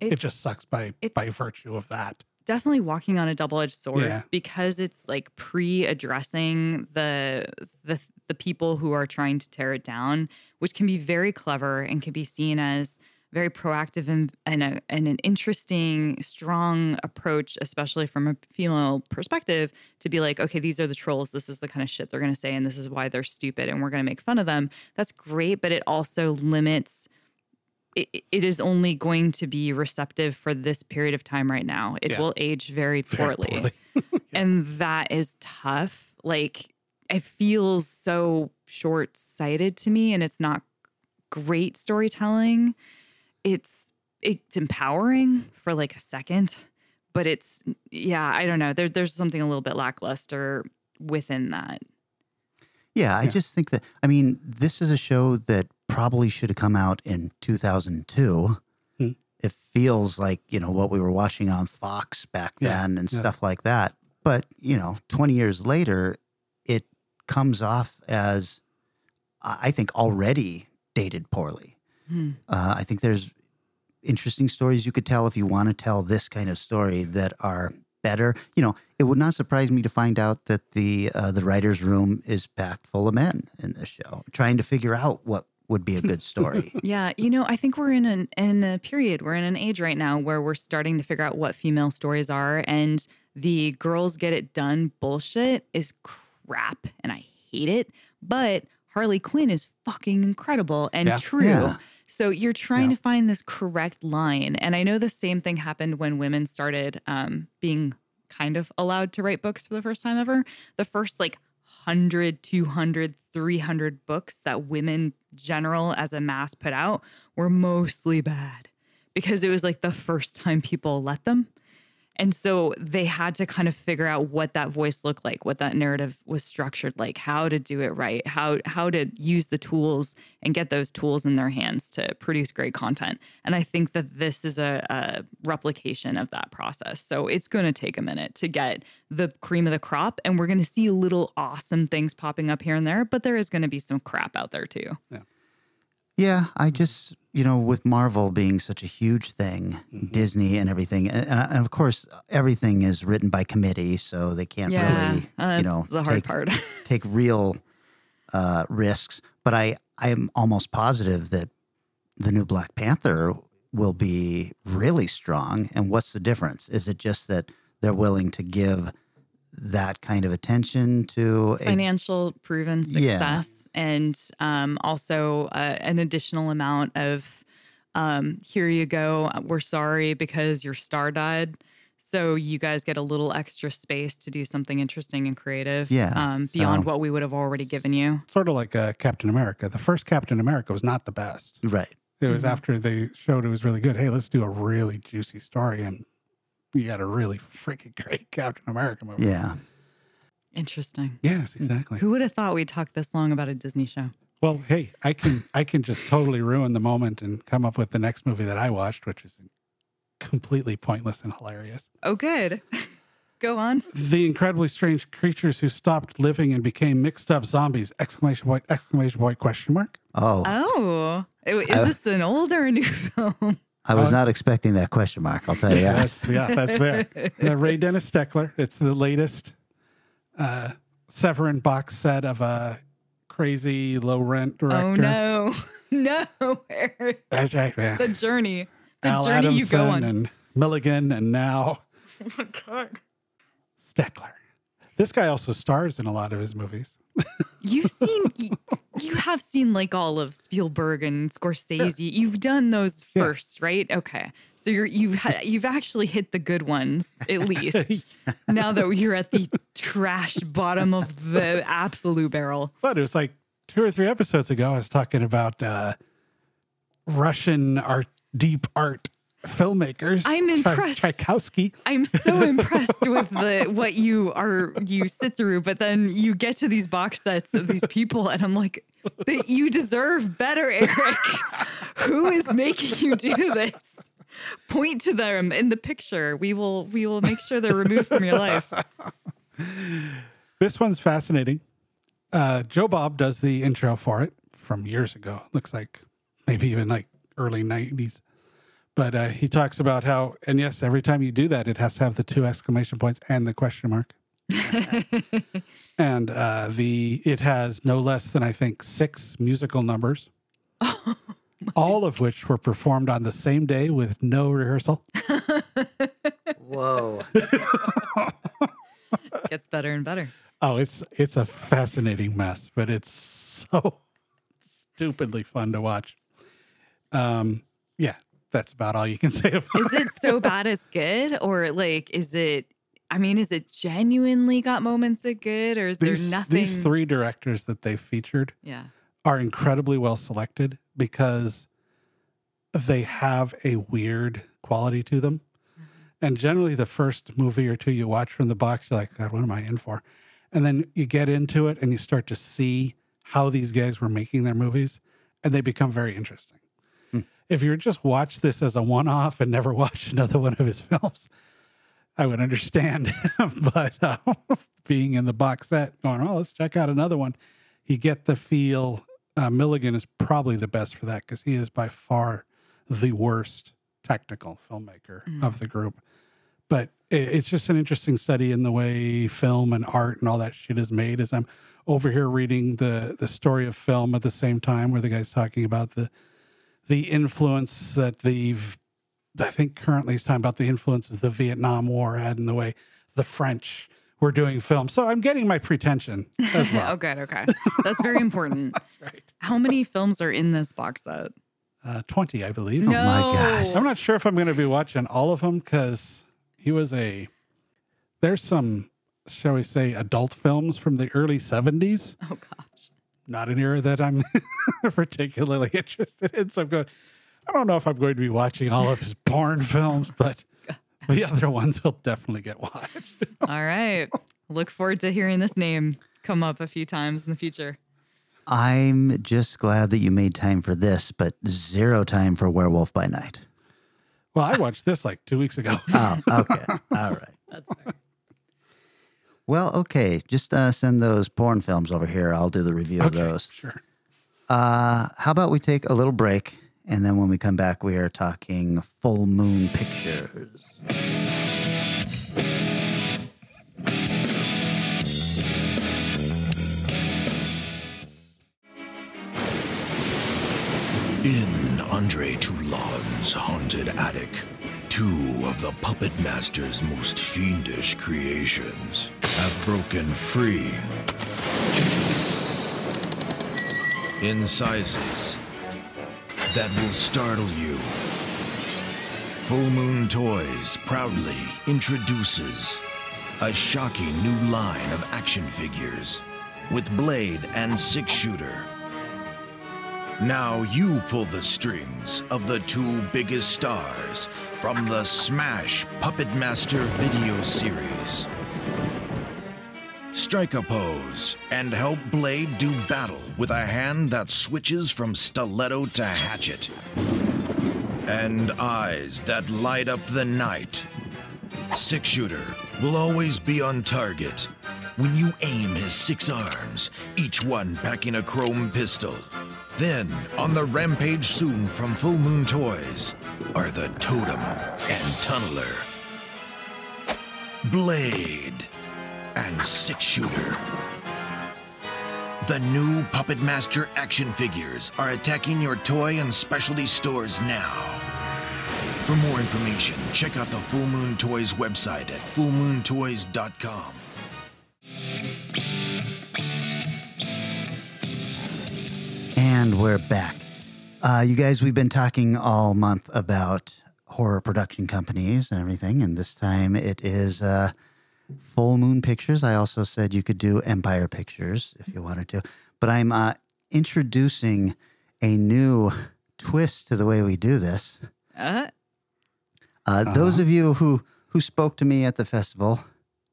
it It's just sucks by by virtue of that. definitely walking on a double-edged sword Yeah. because it's like pre-addressing the the the people who are trying to tear it down, which can be very clever and can be seen as very proactive and and, a, and an interesting, strong approach, especially from a female perspective, to be like, okay, these are the trolls. This is the kind of shit they're going to say, and this is why they're stupid, and we're going to make fun of them. That's great, but it also limits it, it is only going to be receptive for this period of time right now. It Yeah. will age very Very poorly. And that is tough. Like, it feels so short sighted to me, and it's not great storytelling. It's it's empowering for like a second, but it's yeah, I don't know. There, there's something a little bit lackluster within that. Yeah, I Yeah. just think that I mean, this is a show that probably should have come out in 2002. Hmm. It feels like, you know, what we were watching on Fox back Yeah, then and yeah. stuff like that. But, you know, 20 years later, it comes off as I I think already dated poorly. Hmm. Uh, I think there's interesting stories you could tell if you want to tell this kind of story that are better. You know, it would not surprise me to find out that the uh, the writers' room is packed full of men in this show, trying to figure out what would be a good story. Yeah, you know, I think we're in an in a period, we're in an age right now where we're starting to figure out what female stories are, and the girls get it done bullshit is crap, and I hate it. But Harley Quinn is fucking incredible and Yeah. true. Yeah. So you're trying Yeah. to find this correct line, and I know the same thing happened when women started um, being kind of allowed to write books for the first time ever. The first like 100, 200, 300 books that women general as a mass put out were mostly bad because it was like the first time people let them. And so they had to kind of figure out what that voice looked like, what that narrative was structured like, how to do it right, how how to use the tools and get those tools in their hands to produce great content. And I think that this is a, a replication of that process. So it's going to take a minute to get the cream of the crop, and we're going to see little awesome things popping up here and there, but there is going to be some crap out there too. yeah, I just you know, with Marvel being such a huge thing, Mhm. Disney and everything, and, and of course everything is written by committee, so they can't yeah, really uh, you know the hard take part. take real uh, risks. But I I'm almost positive that the new Black Panther will be really strong. And what's the difference? Is it just that they're willing to give that kind of attention to a financial proven Yeah. Success and um, also uh, an additional amount of um, here you go we're sorry because your star died so you guys get a little extra space to do something interesting and creative Yeah, um, beyond so- what we would have already given you Sort of like uh, Captain America. The first Captain America was not the best. right? It was Mhm. after they showed it was really good. Hey, let's do a really juicy story, and you got a really freaking great Captain America movie. Yeah. Interesting Yes, exactly. who would have thought we'd talk this long about a disney show Well, hey, I can I can just totally ruin the moment and come up with the next movie that I watched, which is completely pointless and hilarious. Oh, good. Go on. The incredibly strange creatures who stopped living and became mixed up zombies! Exclamation point! Exclamation point! Question mark. Oh, Oh, is I- this an old or a new film? I was uh, not expecting that question mark. I'll tell you that. That's yeah, that's there. Uh, Ray Dennis Steckler. It's the latest uh, Severin box set of a crazy low rent director. Oh no, no, Eric. That's right, man. The journey, the Al journey Adamson you go on. and Milligan, and now oh my god. Steckler. This guy also stars in a lot of his movies. You've seen, you, have seen like all of Spielberg and Scorsese. You've done those Yeah. first, right? Okay, so you're you've ha- you've actually hit the good ones at least. now that you're at the trash bottom of the absolute barrel. But it was like two or three episodes ago. I was talking about uh, Russian art, deep art filmmakers. I'm impressed. Tarkovsky. I'm so impressed with the what you are you sit through, but then you get to these box sets of these people, and I'm like, you deserve better, Eric. Who is making you do this? Point to them in the picture. We will we will make sure they're removed from your life. This one's fascinating. Uh, Joe Bob does the intro for it from years ago. Looks like maybe even like early 90s. But uh, he talks about how, and yes, every time you do that, it has to have the two exclamation points and the question mark. and uh, the it has no less than I think six musical numbers, all of which were performed on the same day with no rehearsal. Whoa. Gets better and better. Oh, it's it's a fascinating mess, but it's so stupidly fun to watch. Um, yeah, that's about all you can say about Is it so bad it's good, or like is it? I mean, is it genuinely got moments of good, or is there nothing? these three directors that they featured Yeah. are incredibly well selected because they have a weird quality to them. Mm-hmm. And generally, the first movie or two you watch from the box, you're like, God, what am I in for? And then you get into it and you start to see how these guys were making their movies, and they become very interesting. If you just watch this as a one off and never watch another one of his films, I would understand. but uh, being in the box set, going, oh, let's check out another one, you get the feel. Uh, Milligan is probably the best for that because he is by far the worst technical filmmaker Mm. of the group. But it, it's just an interesting study in the way film and art and all that shit is made. As I'm over here reading the the story of film at the same time, where the guy's talking about the the influence that the I think currently he's talking about the influences the Vietnam War had in the way the French were doing film. So I'm getting my pretension as well. oh, good. Okay. That's very important. That's right. How many films are in this box set? Uh, 20, I believe. my gosh. I'm not sure if I'm going to be watching all of them because he was a. There's some, shall we say, adult films from the early 70s. Oh gosh. Not an era that I'm particularly interested in. So I'm going, I don't know if I'm going to be watching all of his porn films, but the other ones will definitely get watched. All right. Look forward to hearing this name come up a few times in the future. I'm just glad that you made time for this, but zero time for Werewolf by Night. Well, I watched this like two weeks ago. Oh, okay. All right. That's fair. Well, okay. Just uh, send those porn films over here. I'll do the review of those. sure. Uh, how about we take a little break, and then when we come back, we are talking Full Moon Pictures. In Andre Toulon's haunted attic, two of the puppet master's most fiendish creations have broken free. In sizes that will startle you. Full Moon Toys proudly introduces a shocking new line of action figures with blade and six shooter. Now you pull the strings of the two biggest stars from the Smash Puppet Master video series. Strike a pose, and help Blade do battle with a hand that switches from stiletto to hatchet. And eyes that light up the night. Six shooter will always be on target when you aim his six arms, each one packing a chrome pistol. Then, on the rampage soon from Full Moon Toys, are the Totem and Tunneler. Blade and Six Shooter. The new Puppet Master action figures are attacking your toy and specialty stores now. For more information, check out the Full Moon Toys website at fullmoontoys.com. And we're back. Uh, you guys, we've been talking all month about horror production companies and everything, and this time it is uh, Full Moon Pictures. I also said you could do Empire Pictures if you wanted to, but I'm uh, introducing a new twist to the way we do this. Uh, Uh, Those of you who who spoke to me at the festival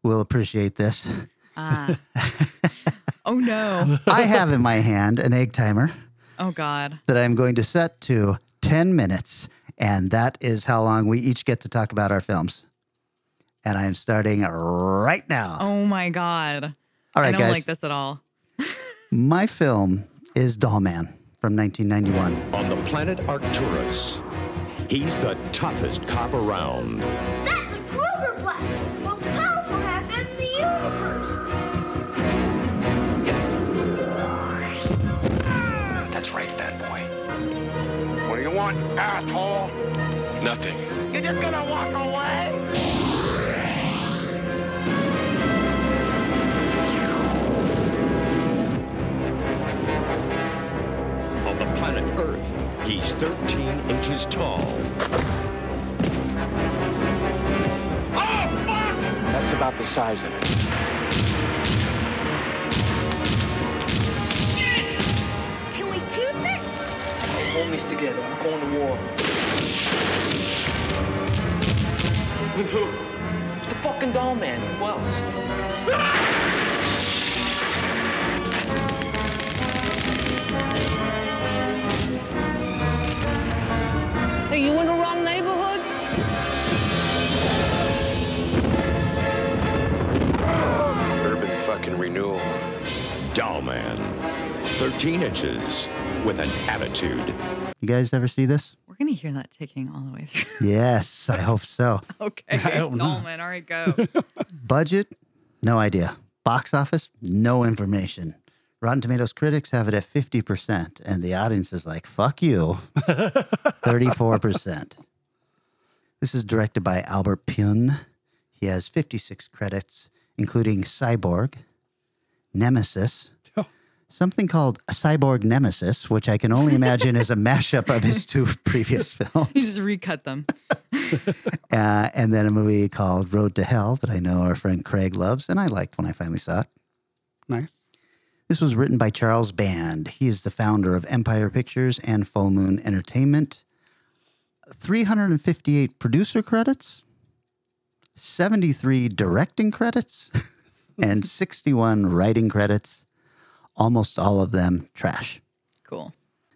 will appreciate this. ah. oh no. I have in my hand an egg timer. Oh god. that I'm going to set to 10 minutes. And that is how long we each get to talk about our films. And I'm starting right now. Oh my god. all I don't guys. like this at all. My film is Dollman from 1991. On the planet Arturus, he's the toughest cop around. That's a Kruger Blaster, most powerful hacker in the universe. That's right, fat boy. What do you want, asshole? Nothing. You're just gonna walk away? Earth, he's 13 inches tall. Oh, That's about the size of it. Can we keep it? Homies together. I'm going to war. With who? The fucking doll man. Who else? Ah! Hey, you in the wrong neighborhood? Urban fucking renewal. Doll Man. 13 inches with an attitude. You guys ever see this? We're gonna hear that ticking all the way through. Yes, I hope so. okay. I hope not. All right, go. Budget? No idea. Box office? No information. Rotten Tomatoes critics have it at 50%, and the audience is like, fuck you. 34%. This is directed by Albert Pyun. He has 56 credits, including Cyborg, Nemesis, Oh. something called Cyborg Nemesis, which I can only imagine is a mashup of his two previous films, He just recut them. uh, and then a movie called Road to Hell that I know our friend Craig loves, and I liked when I finally saw it. Nice. This was written by Charles Band. He is the founder of Empire Pictures and Full Moon Entertainment. 358 producer credits, 73 directing credits, and 61 writing credits. Almost all of them trash. Cool.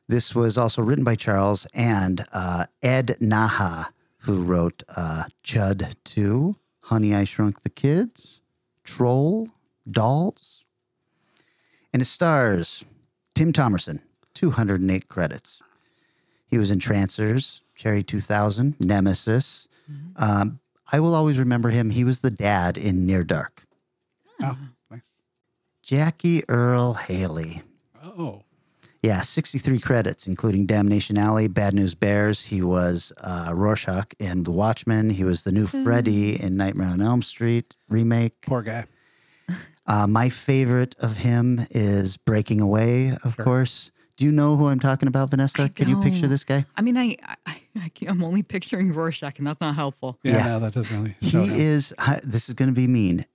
This was also written by Charles and uh, Ed Naha, who wrote uh, Chud 2, Honey, I Shrunk the Kids, Troll, Dolls. And it stars Tim Thomerson, 208 credits. He was in Trancers, Cherry 2000, Nemesis. Um, I will always remember him. He was the dad in Near Dark. Oh, nice. Jackie Earle Haley. Oh, Yeah, 63 credits, including Damnation Alley, Bad News Bears. He was uh, Rorschach in The Watchmen. He was the new Freddy in Nightmare on Elm Street remake. poor guy. Uh, my favorite of him is Breaking Away, of Sure. course. Do you know who I'm talking about, Vanessa? I Can you picture this guy? I mean, I, I, I I'm only picturing Rorschach, and that's not helpful. Yeah, Yeah. no, that doesn't really show He him. is, hi- this is going to be mean.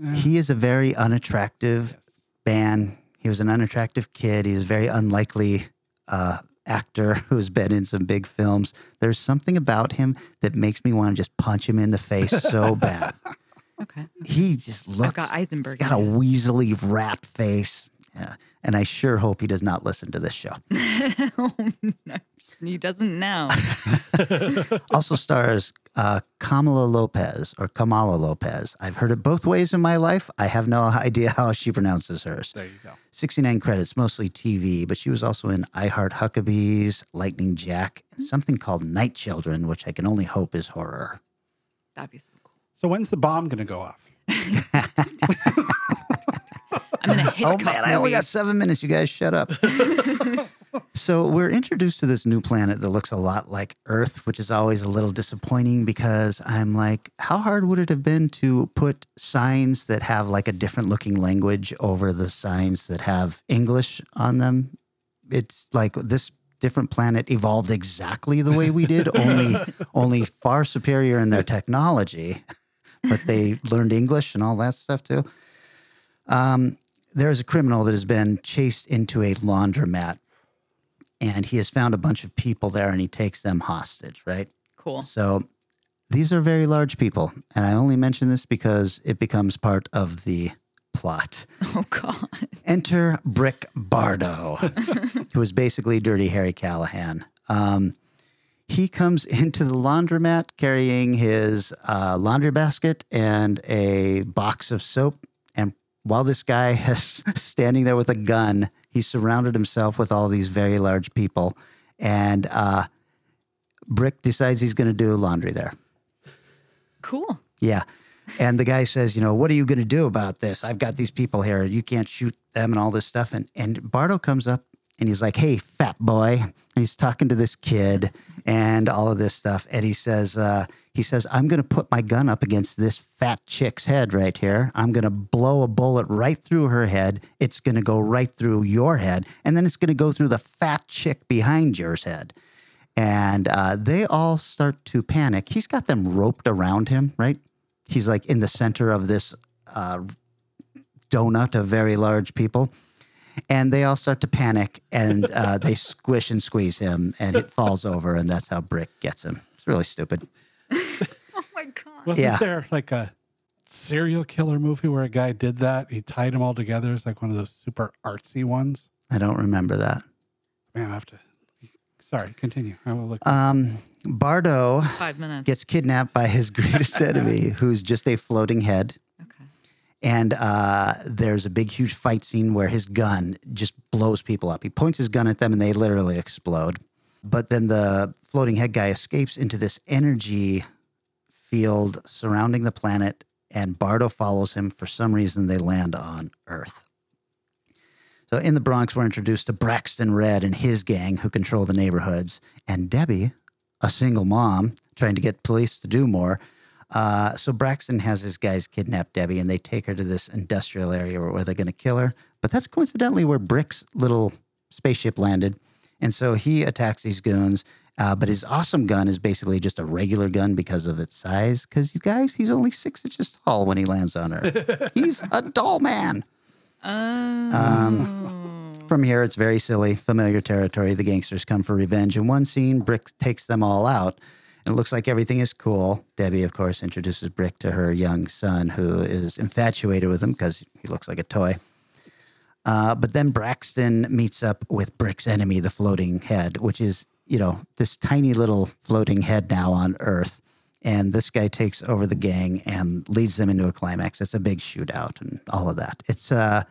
Yeah. He is a very unattractive Yes. man. He was an unattractive kid. He's a very unlikely uh, actor who's been in some big films. There's something about him that makes me want to just punch him in the face so bad. Okay. He just looks I've got Eisenberg. got a in weaselly rat face. Yeah. And I sure hope he does not listen to this show. oh, no. He doesn't now. also stars uh, Kamala Lopez or Kamala Lopez. I've heard it both ways in my life. I have no idea how she pronounces hers. There you go. 69 credits, mostly TV, but she was also in I Heart Huckabees, Lightning Jack, and something called Night Children, which I can only hope is horror. That'd be so cool. So when's the bomb going to go off? I'm in a Hitchcock oh man, I only movie. got seven minutes. You guys shut up. so we're introduced to this new planet that looks a lot like Earth, which is always a little disappointing because I'm like, how hard would it have been to put signs that have like a different looking language over the signs that have English on them? It's like this different planet evolved exactly the way we did, only only far superior in their technology. But they learned English and all that stuff too. Um, there's a criminal that has been chased into a laundromat and he has found a bunch of people there and he takes them hostage, right? Cool. So these are very large people. And I only mention this because it becomes part of the plot. Oh God. Enter Brick Bardo, who is basically Dirty Harry Callahan. Um, he comes into the laundromat carrying his uh, laundry basket and a box of soap. And while this guy is standing there with a gun, he surrounded himself with all these very large people. And uh, Brick decides he's going to do laundry there. Cool. Yeah. And the guy says, you know, what are you going to do about this? I've got these people here. You can't shoot them and all this stuff. And and Bardo comes up and he's like, hey, fat boy. And he's talking to this kid and all of this stuff. And he says, uh, he says, I'm going to put my gun up against this fat chick's head right here. I'm going to blow a bullet right through her head. It's going to go right through your head. And then it's going to go through the fat chick behind yours head. And uh, they all start to panic. He's got them roped around him, right? He's like in the center of this uh, donut of very large people. And they all start to panic and uh, they squish and squeeze him, and it falls over. And that's how Brick gets him. It's really stupid. Oh my God. Wasn't Yeah. there like a serial killer movie where a guy did that? He tied them all together. It's like one of those super artsy ones. I don't remember that. Man, I have to. Sorry, continue. I will look. Um, Bardo Five minutes. gets kidnapped by his greatest enemy, who's just a floating head. Okay. And uh, there's a big, huge fight scene where his gun just blows people up. He points his gun at them and they literally explode. But then the floating head guy escapes into this energy field surrounding the planet, and Bardo follows him. For some reason, they land on Earth. So in the Bronx, we're introduced to Braxton Red and his gang who control the neighborhoods, and Debbie, a single mom trying to get police to do more. Uh, so Braxton has his guys kidnap Debbie, and they take her to this industrial area where, where they're going to kill her. But that's coincidentally where Brick's little spaceship landed, and so he attacks these goons. Uh, but his awesome gun is basically just a regular gun because of its size. Because you guys, he's only six inches tall when he lands on Earth. he's a doll man. Um, From here, it's very silly, familiar territory. The gangsters come for revenge. In one scene, Brick takes them all out. It looks like everything is cool. Debbie, of course, introduces Brick to her young son, who is infatuated with him because he looks like a toy. Uh, but then Braxton meets up with Brick's enemy, the floating head, which is, you know, this tiny little floating head now on Earth. And this guy takes over the gang and leads them into a climax. It's a big shootout and all of that. It's uh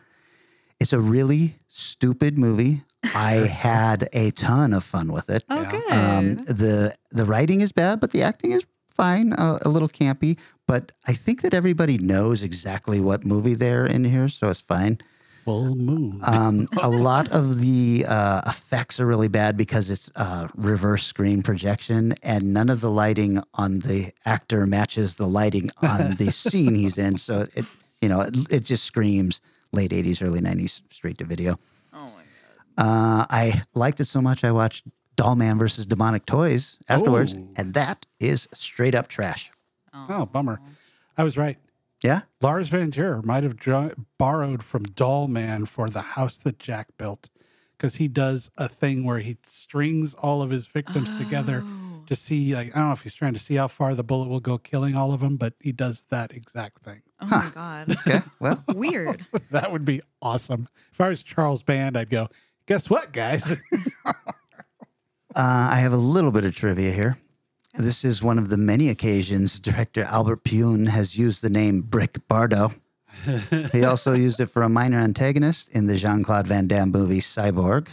it's a really stupid movie. I had a ton of fun with it. oh, good. Um, the the writing is bad, but the acting is fine. A, a little campy, but I think that everybody knows exactly what movie they're in here, so it's fine. Full moon. Um, a lot of the uh, effects are really bad because it's uh, reverse screen projection, and none of the lighting on the actor matches the lighting on the scene he's in. So it, you know, it, it just screams late '80s, early '90s straight to video. oh my God. Uh, I liked it so much I watched Doll Man versus Demonic Toys afterwards, Oh. and that is straight up trash. oh, bummer. I was right. Yeah, Lars von Trier might have dra- borrowed from Doll Man for the house that Jack built because he does a thing where he strings all of his victims together Oh. To see like I don't know if he's trying to see how far the bullet will go, killing all of them, but he does that exact thing. Oh my god. Okay, well, Weird. that would be awesome. If I was Charles Band, I'd go. Guess what, guys? uh, I have a little bit of trivia here. This is one of the many occasions director Albert Pyun has used the name Brick Bardo. he also used it for a minor antagonist in the Jean Claude Van Damme movie Cyborg.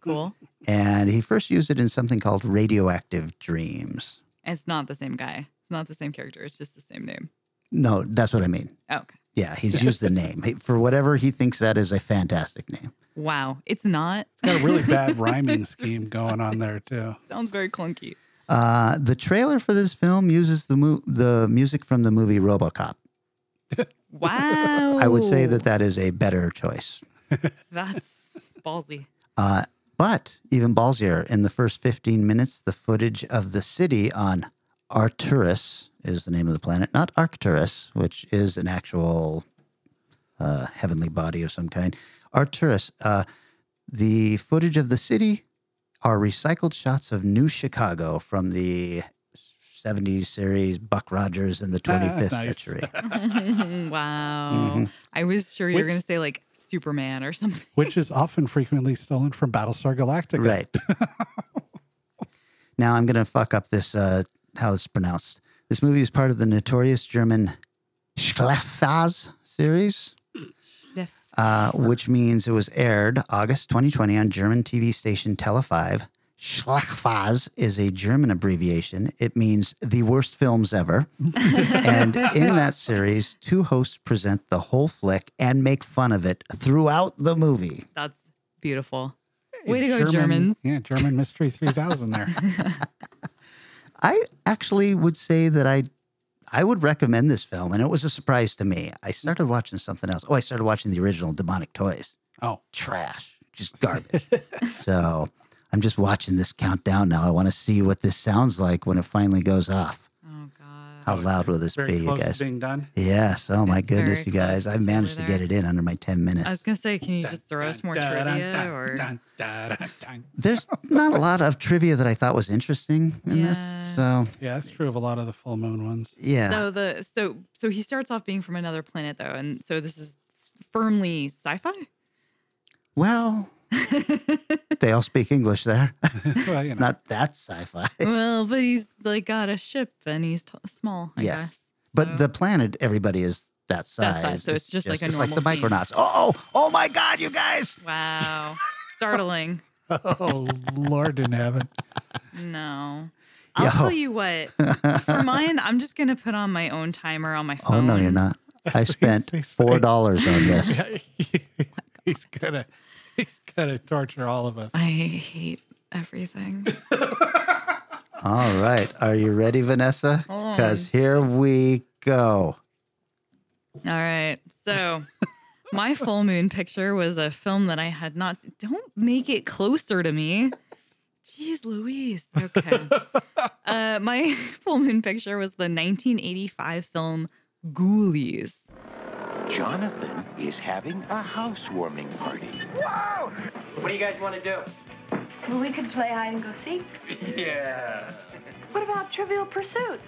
Cool. And he first used it in something called Radioactive Dreams. It's not the same guy. It's not the same character. It's just the same name. No, that's what I mean. Oh, okay. Yeah, he's used the name. He, for whatever he thinks that is a fantastic name. Wow. It's not. It's Got a really bad rhyming scheme going on there too. Sounds very clunky. Uh, the trailer for this film uses the mu- the music from the movie RoboCop. Wow. I would say that that is a better choice. That's ballsy. Uh, but even ballsier, in the first 15 minutes, the footage of the city on Arturus is the name of the planet, not Arcturus, which is an actual uh, heavenly body of some kind. Arcturus, uh, the footage of the city are recycled shots of New Chicago from the 70s series Buck Rogers in the 25th nice. century. wow. Mhm. I was sure you were going to say like Superman or something. Which is often frequently stolen from Battlestar Galactica. Right. now I'm going to fuck up this, uh, how it's pronounced. This movie is part of the notorious German SchleFaZ series, uh, which means it was aired August 2020 on German TV station Tele 5. SchleFaZ is a German abbreviation. It means the worst films ever. and in that series, two hosts present the whole flick and make fun of it throughout the movie. That's beautiful. Way to go, Germans. Yeah, German Mystery 3000 there. I actually would say that I I would recommend this film, and it was a surprise to me. I started watching something else. Oh, I started watching the original Demonic Toys. Oh, Trash, just garbage. so I'm just watching this countdown now. I want to see what this sounds like when it finally goes off. Oh God. How loud will this very be, you guys? to being done. Yes. Oh my It's goodness, you guys! I It's managed to get it in under my ten minutes. I was gonna say, can you just throw us more trivia or? There's not a lot of trivia that I thought was interesting in this. So Yeah, that's true of a lot of the full moon ones. yeah. So the so so he starts off being from another planet though, and so this is firmly sci-fi. well, they all speak English there. well, you know. not that sci-fi. well, but he's like got a ship and he's t- small. I Yes. guess. But So- the planet, everybody is that size. size, so it's just like a it's like the normal scene. Micronauts. Oh, oh, oh my God, you guys! wow, startling. Oh, Lord in heaven. No. I'll Yo. tell you what. For mine, I'm just gonna put on my own timer on my phone. oh no, you're not. I spent He's- he's four dollars on this. he's gonna he's gonna torture all of us. I hate everything. All right, are you ready, Vanessa? Because here we go. All right. So, my full moon picture was a film that I had not. se- Don't make it closer to me. Jeez Louise. Okay. uh, my full moon picture was the 1985 film Ghoulies. Jonathan is having a housewarming party. Whoa! What do you guys want to do? Well, we could play hide and go seek. Yeah. What about Trivial Pursuit?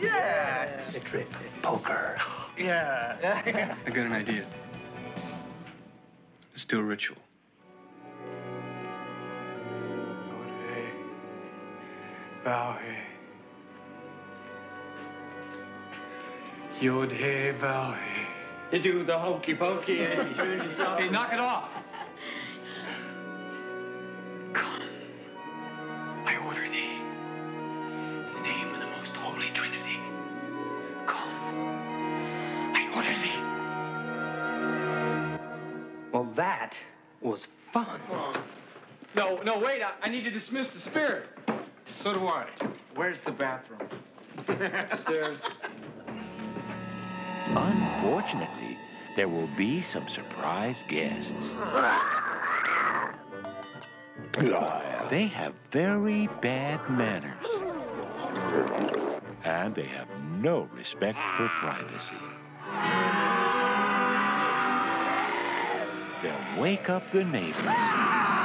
Yeah. Citric, poker. Yeah. I got an idea. Let's do a ritual. Bow hey. Yod hey, bow You do the hokey pokey and you turn yourself. Hey, knock it off! Come, I order thee. In the name of the most holy Trinity. Come, I order thee. Well, that was fun. No, no, wait, I, I need to dismiss the spirit. So do I. Where's the bathroom? Upstairs. Unfortunately, there will be some surprise guests. They have very bad manners. And they have no respect for privacy. They'll wake up the neighbors.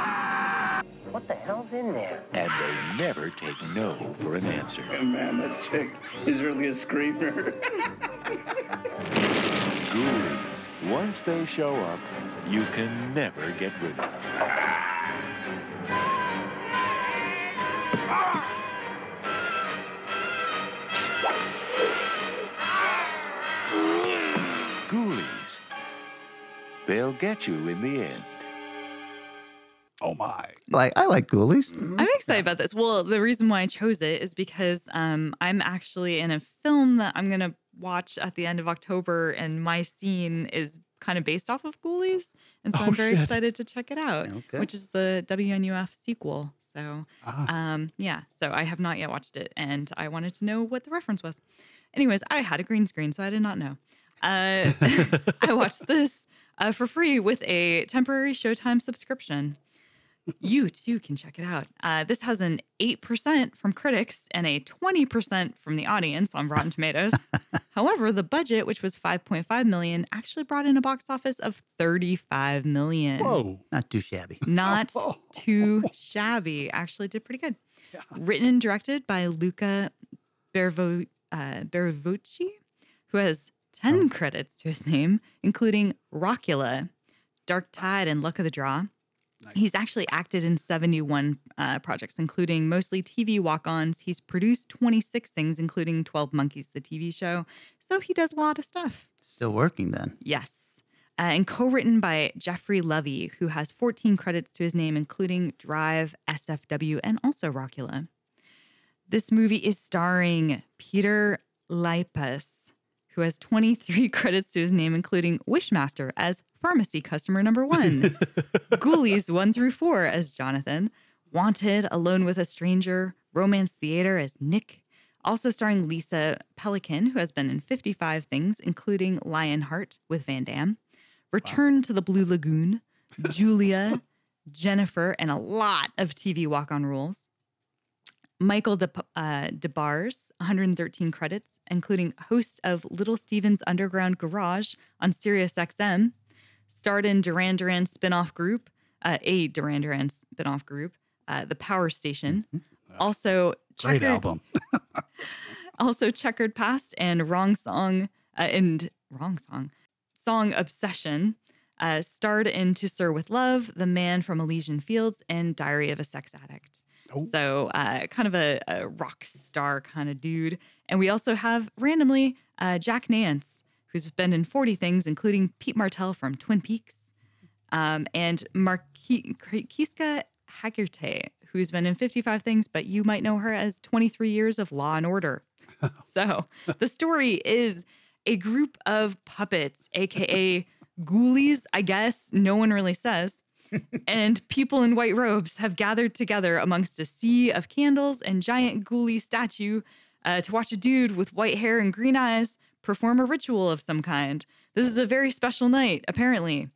What the hell's in there? And they never take no for an answer. Man, that chick is really a screamer. Ghoulies. Once they show up, you can never get rid of them. Ghoulies. They'll get you in the end. Oh my. Like I like ghoulies. I'm excited about this. Well, the reason why I chose it is because um, I'm actually in a film that I'm gonna watch at the end of October, and my scene is kind of based off of Ghoulies, and so Oh, I'm very shit. excited to check it out, Okay. which is the WNUF sequel. So, Ah. um, yeah, so I have not yet watched it, and I wanted to know what the reference was. Anyways, I had a green screen, so I did not know. Uh, I watched this uh, for free with a temporary Showtime subscription. You too can check it out. Uh, this has an 8% from critics and a 20% from the audience on Rotten Tomatoes. However, the budget, which was 5.5 million, actually brought in a box office of 35 million. Whoa. Not too shabby. Not too shabby. Actually did pretty good. Written and directed by Luca Bervo, uh, Bervucci, who has 10 credits to his name, including Rockula, Dark Tide, and Luck of the Draw. He's actually acted in 71 uh, projects, including mostly TV walk ons. He's produced 26 things, including 12 Monkeys, the TV show. So he does a lot of stuff. Still working then. Yes. Uh, and co written by Jefery Levy, who has 14 credits to his name, including Drive, SFW, and also Rockula. This movie is starring Peter Liapis, who has 23 credits to his name, including Wishmaster as pharmacy customer number one, Ghoulies one through four as Jonathan, Wanted, Alone with a Stranger, Romance Theater as Nick, also starring Lisa Pelikan, who has been in 55 things, including Lionheart with Van Damme, Return to the Blue Lagoon, Julia, Jennifer, and a lot of TV walk on rules. Michael De, uh, Des Barres, 113 credits, including host of Little Steven's Underground Garage on Sirius XM, starred in Duran Duran spinoff group, uh, a Duran Duran spinoff group, uh, The Power Station. Also, Great Checkered- album. also checkered past and wrong song uh, and wrong song song obsession uh, starred in to sir with love the man from elysian fields and diary of a sex addict Oh. so uh, kind of a, a rock star kind of dude and we also have randomly uh, jack nance who's been in 40 things including pete martell from twin peaks um, and Mariska Hargitay, who's been in 55 things, but you might know her as 23 years of Law and Order. so the story is a group of puppets, aka ghoulies, I guess. No one really says. and people in white robes have gathered together amongst a sea of candles and giant ghoulie statue uh, to watch a dude with white hair and green eyes perform a ritual of some kind. This is a very special night, apparently.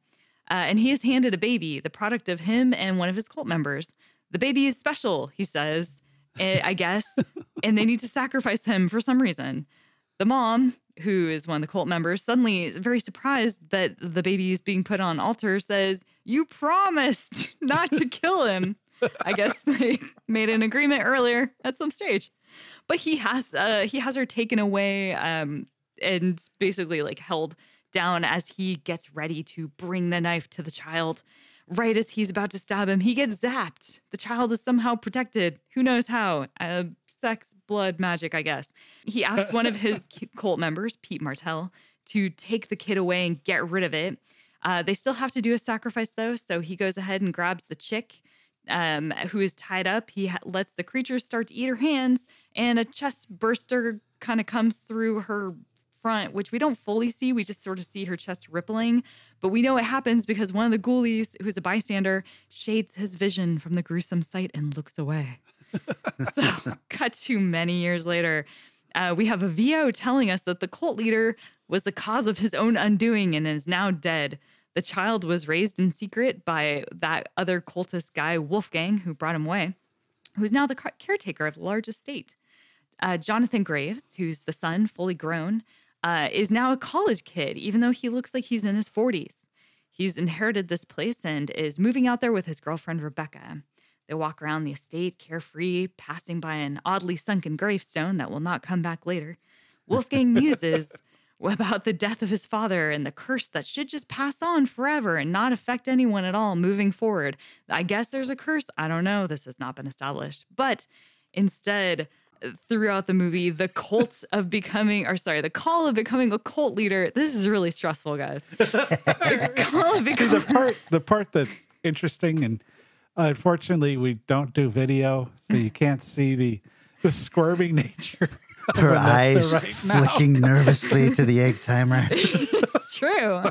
Uh, and he is handed a baby, the product of him and one of his cult members. The baby is special, he says, I guess, and they need to sacrifice him for some reason. The mom, who is one of the cult members, suddenly is very surprised that the baby is being put on altar, says, You promised not to kill him. I guess they made an agreement earlier at some stage. But he has uh, he has her taken away um, and basically like held down as he gets ready to bring the knife to the child. Right as he's about to stab him, he gets zapped. The child is somehow protected. Who knows how? Uh, sex, blood, magic, I guess. He asks one of his cult members, Pete Martell, to take the kid away and get rid of it. Uh, they still have to do a sacrifice though, so he goes ahead and grabs the chick um, who is tied up. He ha- lets the creature start to eat her hands, and a chest burster kind of comes through her front, which we don't fully see. We just sort of see her chest rippling, but we know it happens because one of the ghoulies, who's a bystander, shades his vision from the gruesome sight and looks away. so, cut to many years later, uh, we have a VO telling us that the cult leader was the cause of his own undoing and is now dead. The child was raised in secret by that other cultist guy, Wolfgang, who brought him away, who's now the caretaker of the large estate. Uh, Jonathan Graves, who's the son, fully grown, uh, is now a college kid, even though he looks like he's in his 40s. He's inherited this place and is moving out there with his girlfriend, Rebecca. They walk around the estate carefree, passing by an oddly sunken gravestone that will not come back later. Wolfgang muses about the death of his father and the curse that should just pass on forever and not affect anyone at all moving forward. I guess there's a curse. I don't know. This has not been established. But instead, throughout the movie, the cult of becoming, or sorry, the call of becoming a cult leader. This is really stressful, guys. the call of See, the part the part that's interesting and unfortunately we don't do video, so you can't see the the squirming nature. Her eyes right flicking nervously to the egg timer. true.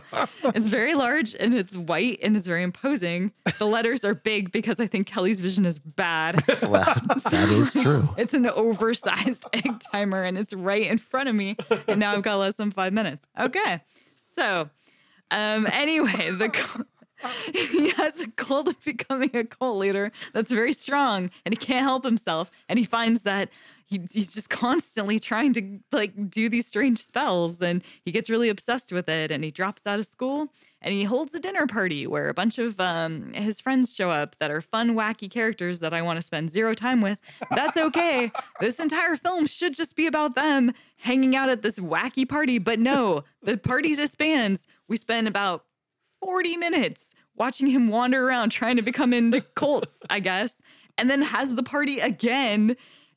It's very large and it's white and it's very imposing. The letters are big because I think Kelly's vision is bad. Well, that is true. It's an oversized egg timer and it's right in front of me. And now I've got less than five minutes. Okay. So, um, anyway, the cult- he has a goal of becoming a cult leader that's very strong and he can't help himself. And he finds that he, he's just constantly trying to like do these strange spells and he gets really obsessed with it and he drops out of school and he holds a dinner party where a bunch of um, his friends show up that are fun, wacky characters that I want to spend zero time with. That's okay. this entire film should just be about them hanging out at this wacky party. But no, the party disbands. We spend about 40 minutes watching him wander around trying to become into cults, I guess, and then has the party again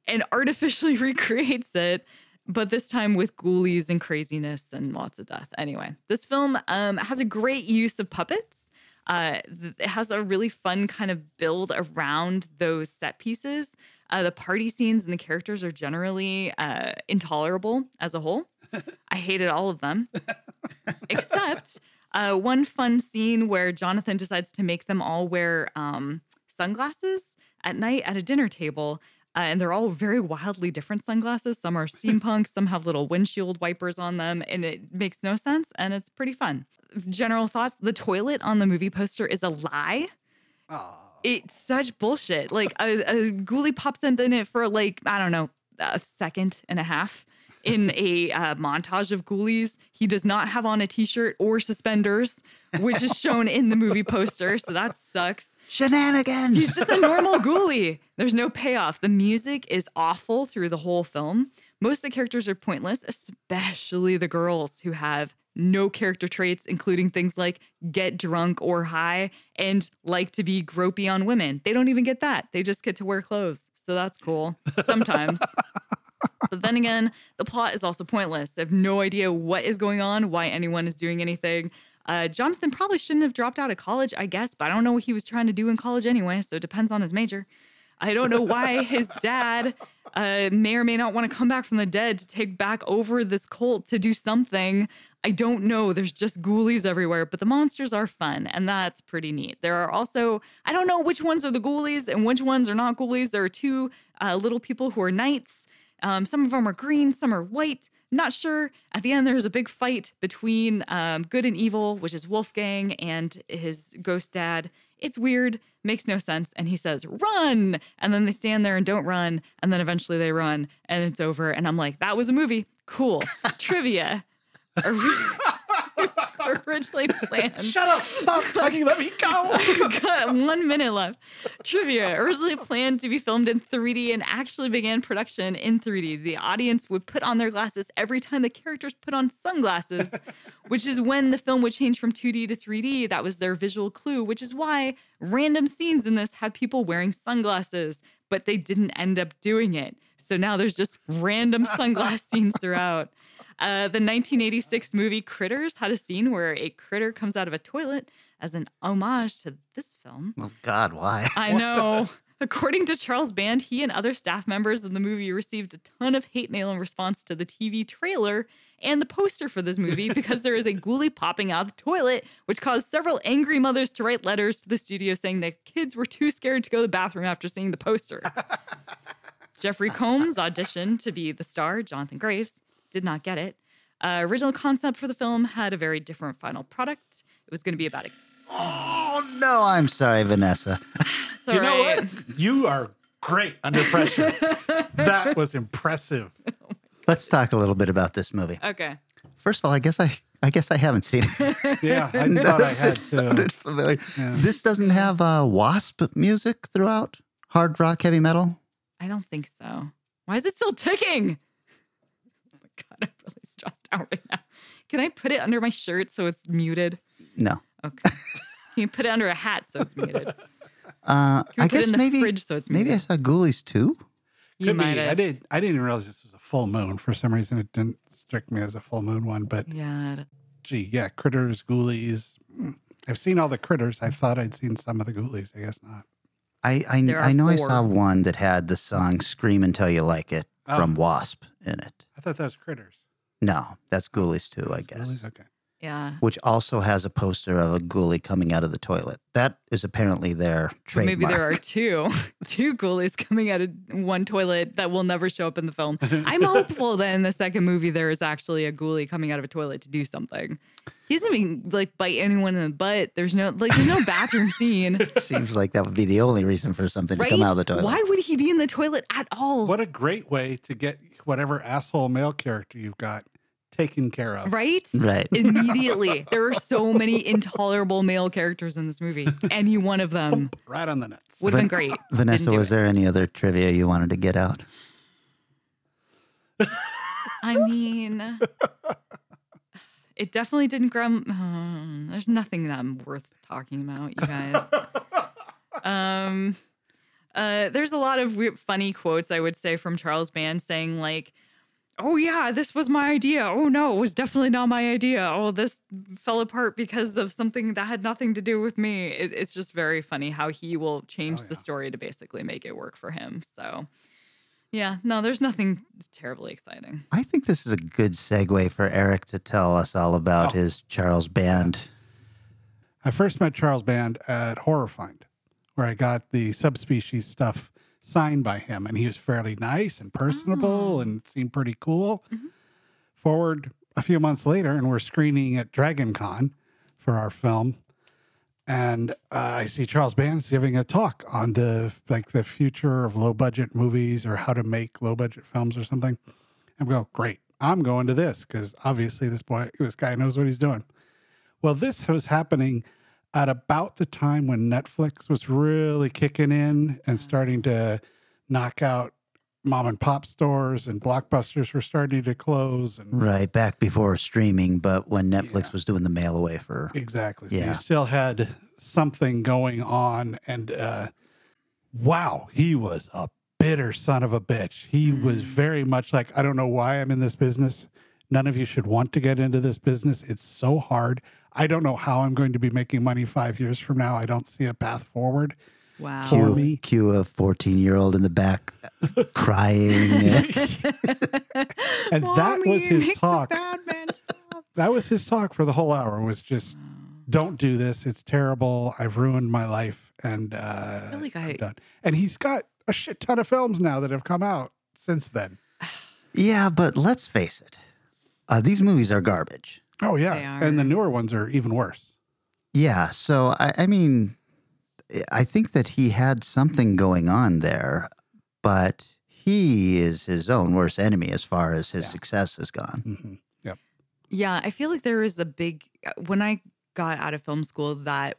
and artificially recreates it but this time with ghoulies and craziness and lots of death. Anyway, this film um, has a great use of puppets. Uh, it has a really fun kind of build around those set pieces. Uh, the party scenes and the characters are generally uh, intolerable as a whole. I hated all of them, except uh, one fun scene where Jonathan decides to make them all wear um, sunglasses at night at a dinner table. Uh, and they're all very wildly different sunglasses. Some are steampunk, some have little windshield wipers on them, and it makes no sense. And it's pretty fun. General thoughts the toilet on the movie poster is a lie. It's such bullshit. Like a, a ghoulie pops in it for like, I don't know, a second and a half in a uh, montage of ghoulies. He does not have on a t shirt or suspenders, which is shown in the movie poster. So that sucks. Shenanigans. He's just a normal ghoulie. There's no payoff. The music is awful through the whole film. Most of the characters are pointless, especially the girls who have no character traits, including things like get drunk or high and like to be gropey on women. They don't even get that. They just get to wear clothes. So that's cool sometimes. but then again, the plot is also pointless. I have no idea what is going on, why anyone is doing anything. Uh, Jonathan probably shouldn't have dropped out of college, I guess, but I don't know what he was trying to do in college anyway, so it depends on his major. I don't know why his dad uh, may or may not want to come back from the dead to take back over this cult to do something. I don't know. There's just ghoulies everywhere, but the monsters are fun, and that's pretty neat. There are also, I don't know which ones are the ghoulies and which ones are not ghoulies. There are two uh, little people who are knights. Um, some of them are green, some are white. Not sure. At the end, there's a big fight between um, good and evil, which is Wolfgang and his ghost dad. It's weird, makes no sense. And he says, run. And then they stand there and don't run. And then eventually they run and it's over. And I'm like, that was a movie. Cool. Trivia. originally planned. Shut up! Stop talking. Let me go. Got one minute left. Trivia originally planned to be filmed in 3D and actually began production in 3D. The audience would put on their glasses every time the characters put on sunglasses, which is when the film would change from 2D to 3D. That was their visual clue, which is why random scenes in this have people wearing sunglasses, but they didn't end up doing it. So now there's just random sunglass scenes throughout. Uh, the 1986 movie Critters had a scene where a critter comes out of a toilet as an homage to this film. Oh God, why? I know. According to Charles Band, he and other staff members of the movie received a ton of hate mail in response to the TV trailer and the poster for this movie because there is a ghoulie popping out of the toilet, which caused several angry mothers to write letters to the studio saying that kids were too scared to go to the bathroom after seeing the poster. Jeffrey Combs auditioned to be the star, Jonathan Graves, did not get it. Uh, original concept for the film had a very different final product. It was going to be about a. Oh no, I'm sorry, Vanessa. It's you know what? You are great under pressure. that was impressive. Let's talk a little bit about this movie. Okay. First of all, I guess I I guess I haven't seen it. Yeah, I None thought I had this sounded to. familiar. Yeah. This doesn't have uh, wasp music throughout. Hard rock, heavy metal. I don't think so. Why is it still ticking? My god, I'm really stressed out right now. Can I put it under my shirt so it's muted? No. Okay. Can you put it under a hat so it's muted? Uh, I put it guess in the maybe fridge so it's maybe I saw Ghoulies too. You Could be. might I did. I didn't realize this was a full moon. For some reason, it didn't strike me as a full moon one. But Yeah. gee, yeah, critters, ghoulies. I've seen all the critters. I thought I'd seen some of the ghoulies. I guess not. I I, I are know I saw one that had the song "Scream Until You Like It" Oh. from Wasp in it. I thought that was critters. No, that's Ghoulies too, I guess. ghoulies? Okay. Yeah. Which also has a poster of a ghoulie coming out of the toilet. That is apparently their But trademark. maybe there are two, two ghoulies coming out of one toilet that will never show up in the film. I'm hopeful that in the second movie there is actually a ghoulie coming out of a toilet to do something. He doesn't even like bite anyone in the butt. There's no like there's no bathroom scene. It Seems like that would be the only reason for something Right? to come out of the toilet. Why would he be in the toilet at all? What a great way to get whatever asshole male character you've got taken care of. Right? Right. Immediately. There are so many intolerable male characters in this movie. Any one of them right on the nuts. would have been great. Vanessa, was it. there any other trivia you wanted to get out? I mean, it definitely didn't grum. uh, there's nothing that I'm worth talking about, you guys. um, uh, there's a lot of weird, funny quotes I would say from Charles Band saying like, "Oh yeah, this was my idea. Oh no, it was definitely not my idea. Oh, this fell apart because of something that had nothing to do with me." It, it's just very funny how he will change Oh, the story to basically make it work for him. So. Yeah, no, there's nothing terribly exciting. I think this is a good segue for Eric to tell us all about Oh. his Charles Band. I first met Charles Band at HorrorHound, where I got the subspecies stuff signed by him, and he was fairly nice and personable Oh. and seemed pretty cool. Mhm. Forward a few months later, and we're screening at Dragon Con for our film, and uh, I see Charles Band's giving a talk on the like the future of low budget movies or how to make low budget films or something. I'm going, great. I'm going to this because obviously this boy, this guy knows what he's doing. Well, this was happening at about the time when Netflix was really kicking in and starting to knock out mom and pop stores and blockbusters were starting to close and Right, back before streaming, but when Netflix Yeah. was doing the mail away for. Exactly. So Yeah. you still had something going on. And uh, wow, he was a bitter son of a bitch. He was Mm. very much like, I don't know why I'm in this business. None of you should want to get into this business. It's so hard. I don't know how I'm going to be making money five years from now. I don't see a path forward. Wow. For Cue, me. cue a 14 year old in the back crying. And that was his make the talk. bad man stop. That was his talk for the whole hour was just, don't do this. It's terrible. I've ruined my life. And uh, feel like I'm I- done. And he's got a shit ton of films now that have come out since then. yeah, but let's face it. Uh, these movies are garbage. Oh yeah, and the newer ones are even worse. Yeah, so I, I mean, I think that he had something going on there, but he is his own worst enemy as far as his Yeah. success has gone. hmm Yep. Yeah, I feel like there is a big when I got out of film school that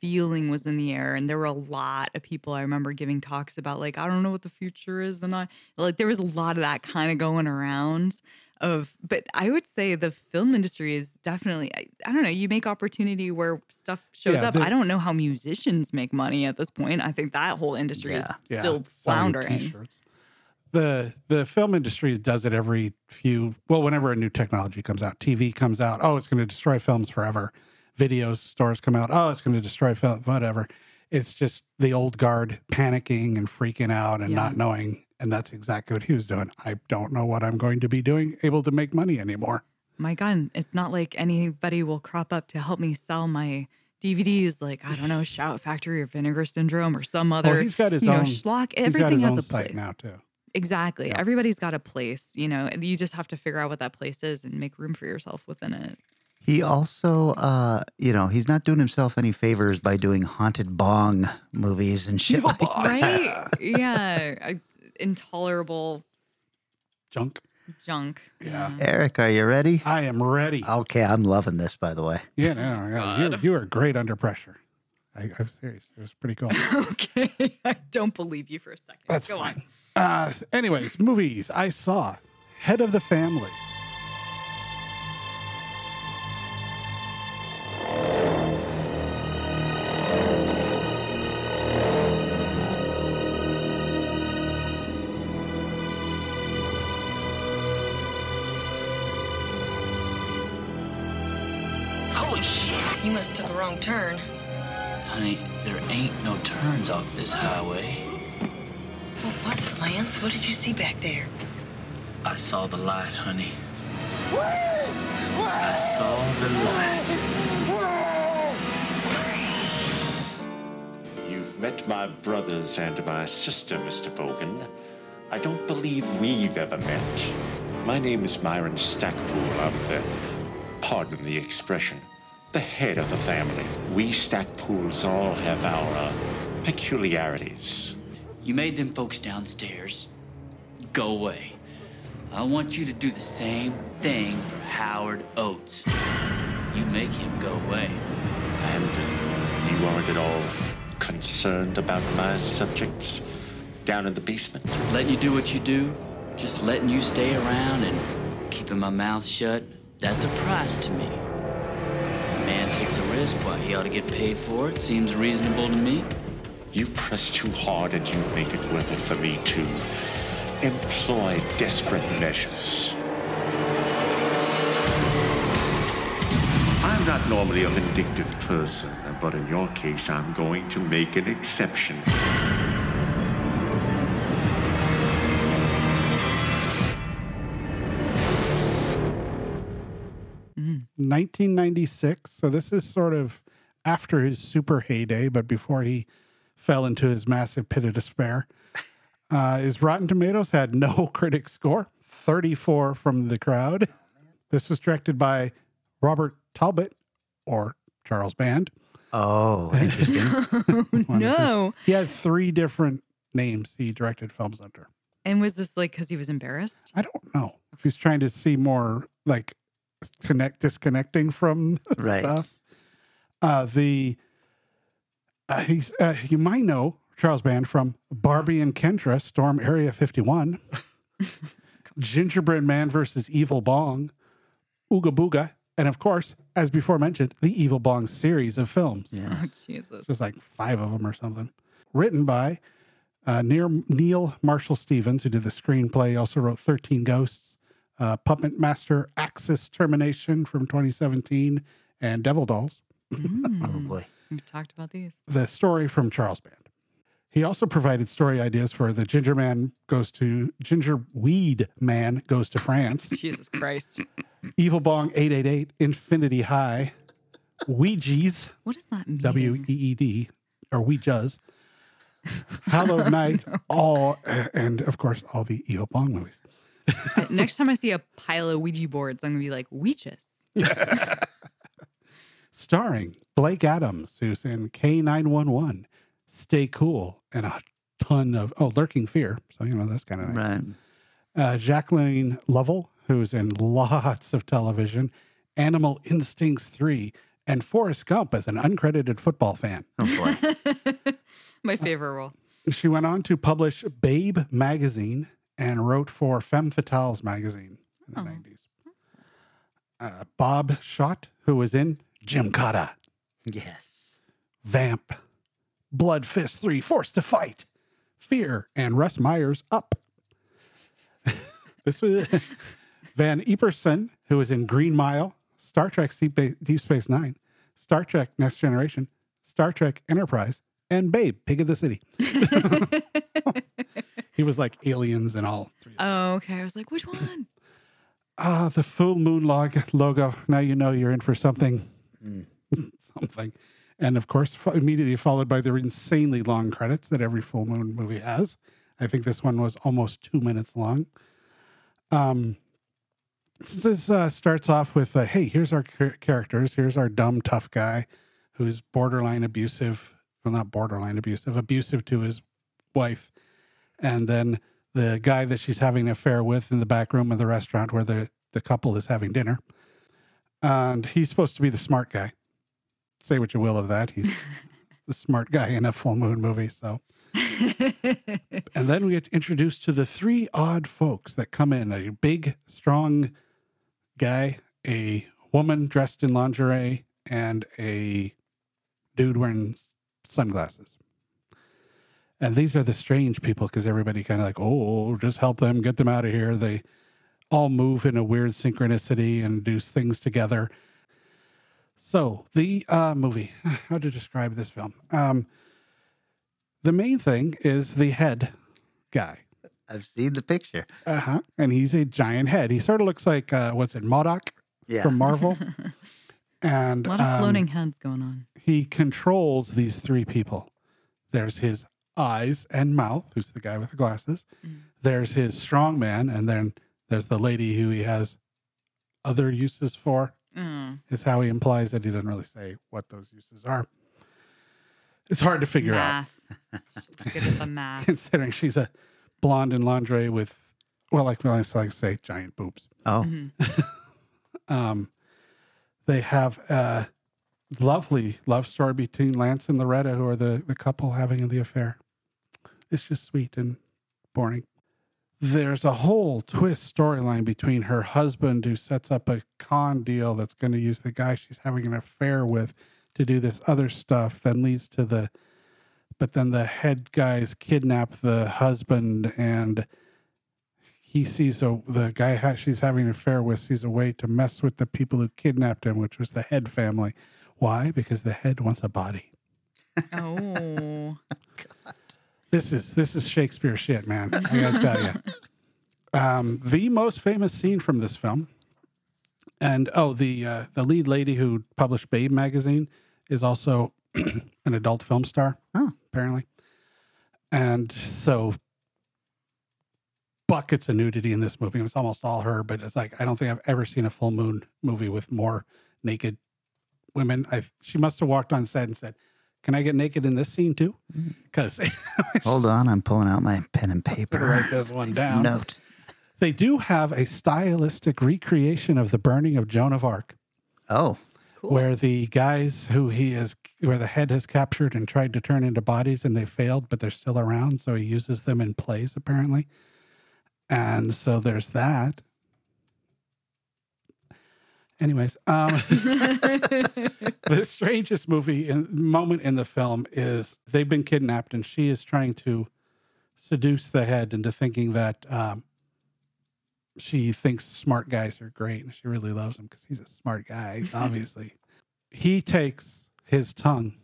feeling was in the air and there were a lot of people I remember giving talks about like I don't know what the future is and I like there was a lot of that kind of going around of but I would say the film industry is definitely I, I don't know you make opportunity where stuff shows Yeah, up I don't know how musicians make money at this point I think that whole industry Yeah. is still selling floundering The the film industry does it every few well whenever a new technology comes out, TV comes out, oh it's going to destroy films forever. Video stores come out, oh it's going to destroy film whatever. It's just the old guard panicking and freaking out and Yeah. not knowing and that's exactly what he was doing. I don't know what I'm going to be doing able to make money anymore. my God, it's not like anybody will crop up to help me sell my DVDs, like I don't know, Shout Factory or Vinegar Syndrome or some other, well, he's got his you know, own schlock. he's got Everything his has own a site place. now too. Exactly. Yeah. Everybody's got a place. You know, and you just have to figure out what that place is and make room for yourself within it. He also, uh, you know, he's not doing himself any favors by doing haunted bong movies and shit like Bong. Right? yeah. I, intolerable Junk. junk. Yeah. Eric, are you ready? I am ready. Okay, I'm loving this, by the way. Yeah, no, yeah, you, you are great under pressure. I, I'm serious. It was pretty cool. okay. I don't don't believe you for a second. That's Go fine. on. Uh, anyways, movies I saw. Head of the Family. Turn. Honey, there ain't no turns off this highway. What was it, Lance? What did you see back there? I saw the light, honey. I saw the light. You've met my brothers and my sister, Mr. Bogan. I don't believe we've ever met. My name is Myron Stackpool. I'm the, pardon the expression, the head of the family. We Stackpools all have our uh, peculiarities. You made them folks downstairs go away. I want you to do the same thing for Howard Oates. You make him go away. And you aren't at all concerned about my subjects down in the basement? Letting you do what you do, just letting you stay around and keeping my mouth shut, that's a price to me. Takes a risk, why he ought to get paid for it. Seems reasonable to me. You press too hard and you make it worth it for me to employ desperate measures. I'm not normally a vindictive person, but in your case, I'm going to make an exception. 1996. So this is sort of after his super heyday, but before he fell into his massive pit of despair. Uh, his Rotten Tomatoes had no critic score, 34 from the crowd. This was directed by Robert Talbot or Charles Band. Oh, interesting. no. He had three different names he directed films under. And was this like because he was embarrassed? I don't know if he's trying to see more like connect disconnecting from Right. stuff. Uh, the uh, he's uh, you might know Charles Band from Barbie and Kendra Storm Area 51, Gingerdead Man versus Evil Bong, Ooga Booga, and of course, as before mentioned, the Evil Bong series of films. Oh Jesus. There's like five of them or something. Written by uh, Neal, Neal Marshall Stevens, who did the screenplay, also wrote 13 Ghosts, uh, Puppet Master Axis Termination from 2017, and Devil Dolls. oh Mm. boy. We've talked about these. The story from Charles Band. He also provided story ideas for The Ginger Man Goes to Ginger Weed Man Goes to France, Jesus Christ. Evil Bong 888, Infinity High, Ouija's, What does that mean? W E E D, or Ouija's, Hallowed Night, all, and of course, all the Evil Bong movies. Next time I see a pile of Ouija boards, I'm gonna be like, Weeches. Starring Blake Adams, who's in K911, Stay Cool, and a ton of, oh, Lurking Fear. So, you know, that's kind of nice. Right. uh, Jacqueline Lovell, who's in lots of television, Animal Instincts 3, and Forrest Gump as an uncredited football fan. Oh boy. My favorite role. She went on to publish Babe magazine and wrote for Femme Fatales magazine in the Oh. 90s. Uh, Bob Schott, who was in Gymkata, yes. Vamp, Blood Fist 3, Forced to Fight, Fear, and Russ Meyers Up. this was Van Epperson, who was in Green Mile, Star Trek Deep, Ba- Deep Space Nine, Star Trek Next Generation, Star Trek Enterprise, and Babe, Pig of the City. he was like aliens and all three. Oh, okay. I was like, which one? Ah, the full moon log logo. Now you know you're in for something. Mm. something. And of course, fo- immediately followed by the insanely long credits that every full moon movie has. I think this one was almost two minutes long. Um, this uh, starts off with, uh, "Hey, here's our char- characters. Here's our dumb tough guy, who's borderline abusive. Well, not borderline abusive, abusive to his wife, and then the guy that she's having an affair with in the back room of the restaurant where the the couple is having dinner. And he's supposed to be the smart guy. Say what you will of that. He's the smart guy in a full moon movie. So and then we get introduced to the three odd folks that come in a big, strong guy, a woman dressed in lingerie, and a dude wearing sunglasses. And these are the strange people because everybody kind of like, oh, just help them, get them out of here. They all move in a weird synchronicity and do things together. So, the uh, movie, how to describe this film? Um, the main thing is the head guy. I've seen the picture. Uh huh. And he's a giant head. He sort of looks like, uh, what's it, MODOK Yeah. from Marvel. and A lot of um, floating heads going on. he controls these three people. There's his eyes and mouth, who's the guy with the glasses. There's his strong man, and then there's the lady who he has other uses for. Mm. Is how he implies that he doesn't really say what those uses are. It's hard to figure out, Math. She's good at the math. considering she's a blonde in lingerie with, well, like I like to say, giant boobs. Oh, Um, they have a lovely love story between Lance and Loretta, who are the, the couple having the affair. It's just sweet and boring. There's a whole twist storyline between her husband, who sets up a con deal that's going to use the guy she's having an affair with to do this other stuff, then leads to the. But then the head guys kidnap the husband and he sees a the guy ha- she's having an affair with sees a way to mess with the people who kidnapped him, which was the head family. Why? Because the head wants a body. Oh. This is this is Shakespeare shit, man. I gotta tell you. Um, the most famous scene from this film, and oh, the uh, the lead lady who published Babe magazine is also an adult film star. Oh. apparently, and so buckets of nudity in this movie. It's almost all her, but it's like I don't think I've ever seen a full moon movie with more naked women. I she must have walked on set and said, "Can I get naked in this scene too?" Mm-hmm. Because hold on. I'm pulling out my pen and paper. write this one down. Note. They do have a stylistic recreation of the burning of Joan of Arc. Oh. cool. Where the guys who he is, where the head has captured and tried to turn into bodies and they failed, but they're still around. So he uses them in plays apparently. And so there's that. Anyways, um, the strangest movie in, moment in the film is they've been kidnapped and she is trying to seduce the head into thinking that um, she thinks smart guys are great and she really loves him because he's a smart guy, obviously. he takes his tongue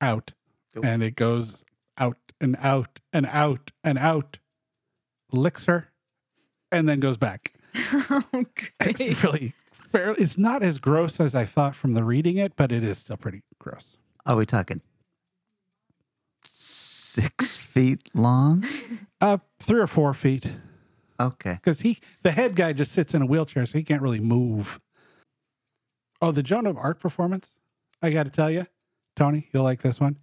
out and it goes out and out and out and out, licks her, and then goes back. It's really fair. It's not as gross as I thought from the reading it, but it is still pretty gross. Are we talking six feet long? Uh, three or four feet. Okay. Because he, the head guy, just sits in a wheelchair, so he can't really move. Oh, the Joan of Arc performance. I got to tell you, Tony, you'll like this one.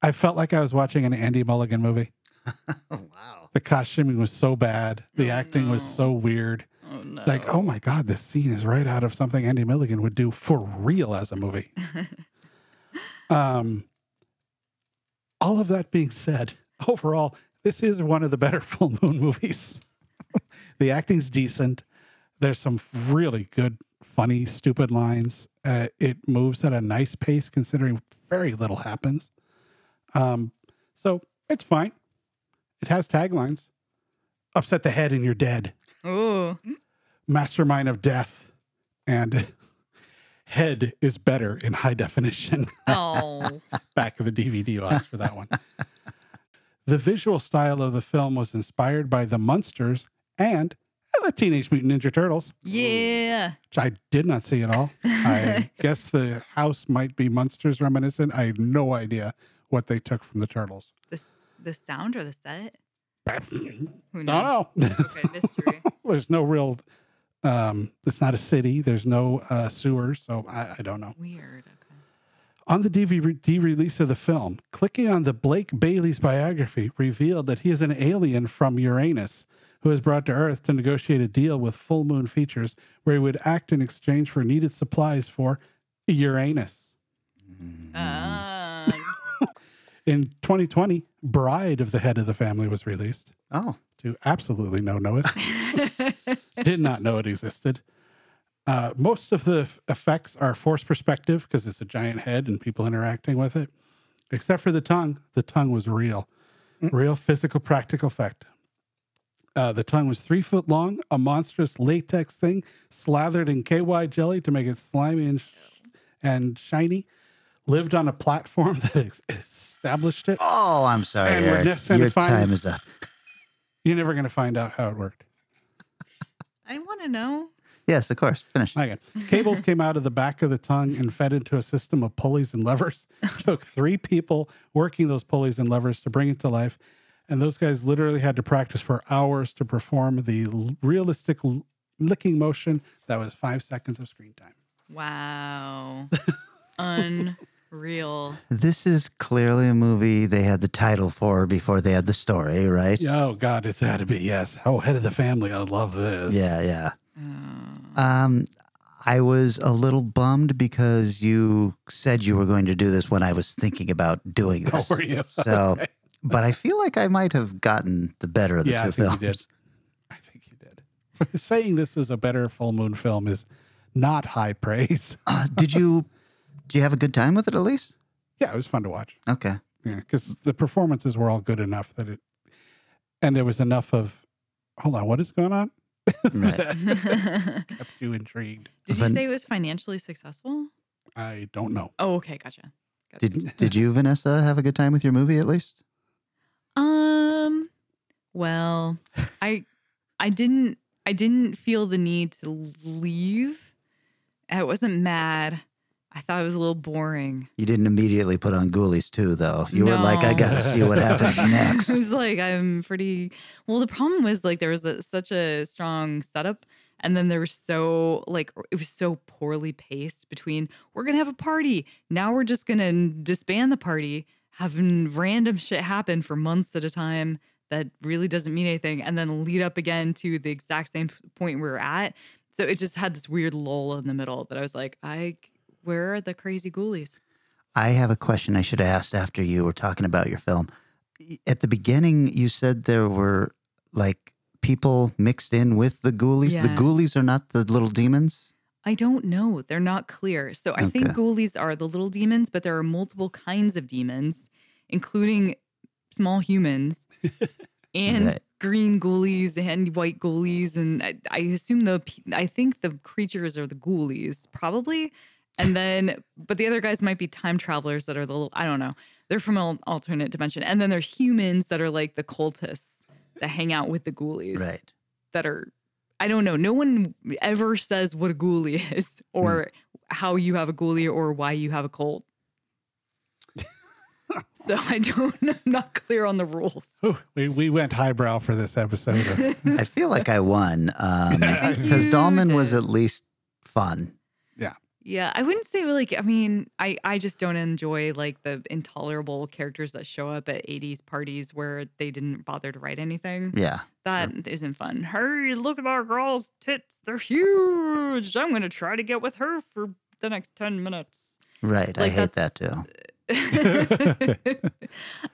I felt like I was watching an Andy Milligan movie. wow. The costuming was so bad. The acting was so weird. Oh no. It's like, oh my God, this scene is right out of something Andy Milligan would do for real as a movie. um, all of that being said, overall, this is one of the better full moon movies. the acting's decent. There's some really good, funny, stupid lines. Uh, it moves at a nice pace considering very little happens. Um, so it's fine. It has taglines. Upset the head and you're dead Oh. mastermind of death and head is better in high definition Oh. back of the dvd box for that one the visual style of the film was inspired by the munsters and the teenage mutant ninja turtles Yeah. which i did not see at all i guess the house might be munsters reminiscent i have no idea what they took from the turtles The, sound or the set? Who I knows? don't know. Okay, mystery. there's no real um it's not a city there's no uh sewers so i, I don't know Weird. on the DVD release of the film, clicking on the Blake Bailey's biography revealed that he is an alien from Uranus who was brought to Earth to negotiate a deal with Full Moon Features where he would act in exchange for needed supplies for Uranus. Ah. In 2020, Bride of the Head of the Family was released. Oh. To absolutely no notice. Did not know it existed. Uh, most of the f- effects are forced perspective because it's a giant head and people interacting with it, except for the tongue. The tongue was real, real physical, practical effect. Uh, the tongue was three foot long, a monstrous latex thing slathered in KY jelly to make it slimy and, sh- and shiny. Lived on a platform that is established it. Oh, I'm sorry, And would Eric. necessarily Your find- time is up. You're never going to find out how it worked. I want to know. Yes, of course. Finish. Okay. Cables came out of the back of the tongue and fed into a system of pulleys and levers. Took three people working those pulleys and levers to bring it to life. And those guys literally had to practice for hours to perform the l- realistic l- licking motion that was five seconds of screen time. Wow. Unreal. This is clearly a movie they had the title for before they had the story, right? Oh, God, it's had to be. Yes. Oh, head of the family. I love this. Yeah, yeah. Um, I was a little bummed because you said you were going to do this when I was thinking about doing Oh, this. were you? So, Okay. but I feel like I might have gotten the better of the yeah, two I think films. you did. I think you did. Saying this is a better full moon film is not high praise. Uh, did you? Do you have a good time with it at least? Yeah, it was fun to watch. Okay. Yeah, because the performances were all good enough that it, and there was enough of, hold on, what is going on? Right. That kept you intrigued. Did you say it was financially successful? I don't know. Oh, okay, gotcha. gotcha. Did Did you, Vanessa, have a good time with your movie at least? Um. Well, I I didn't I didn't feel the need to leave. I wasn't mad. I thought it was a little boring. You didn't immediately put on Ghoulies too, though. You were like, I gotta see what happens next. I was like, I'm pretty. Well, the problem was like there was a, such a strong setup, and then there was so like it was so poorly paced between we're gonna have a party now we're just gonna disband the party, having random shit happen for months at a time that really doesn't mean anything, and then lead up again to the exact same point we were at. So it just had this weird lull in the middle that I was like, I where are the crazy ghoulies? I have a question I should have asked after you were talking about your film. At the beginning, you said there were like people mixed in with the ghoulies. The Yeah. ghoulies are not the little demons. I don't know. They're not clear. So I think Okay. ghoulies are the little demons, but there are multiple kinds of demons, including small humans and Right. green ghoulies and white ghoulies. And I, I assume the I think the creatures are the ghoulies, probably. And then, but the other guys might be time travelers that are the little, I don't know. They're from an alternate dimension. And then there's humans that are like the cultists that hang out with the ghoulies Right. that are I don't know. No one ever says what a ghoulie is or how you have a ghoulie or why you have a cult. so I don't I'm not clear on the rules. Ooh, we, we went highbrow for this episode. I feel like I won um, I think because you Dollman was at least fun. Yeah. Yeah, I wouldn't say like I mean, I I just don't enjoy like the intolerable characters that show up at 80s parties where they didn't bother to write anything. Yeah. That not fun. Hey, look at our girl's tits. They're huge. I'm going to try to get with her for the next 10 minutes. Right. I hate that too.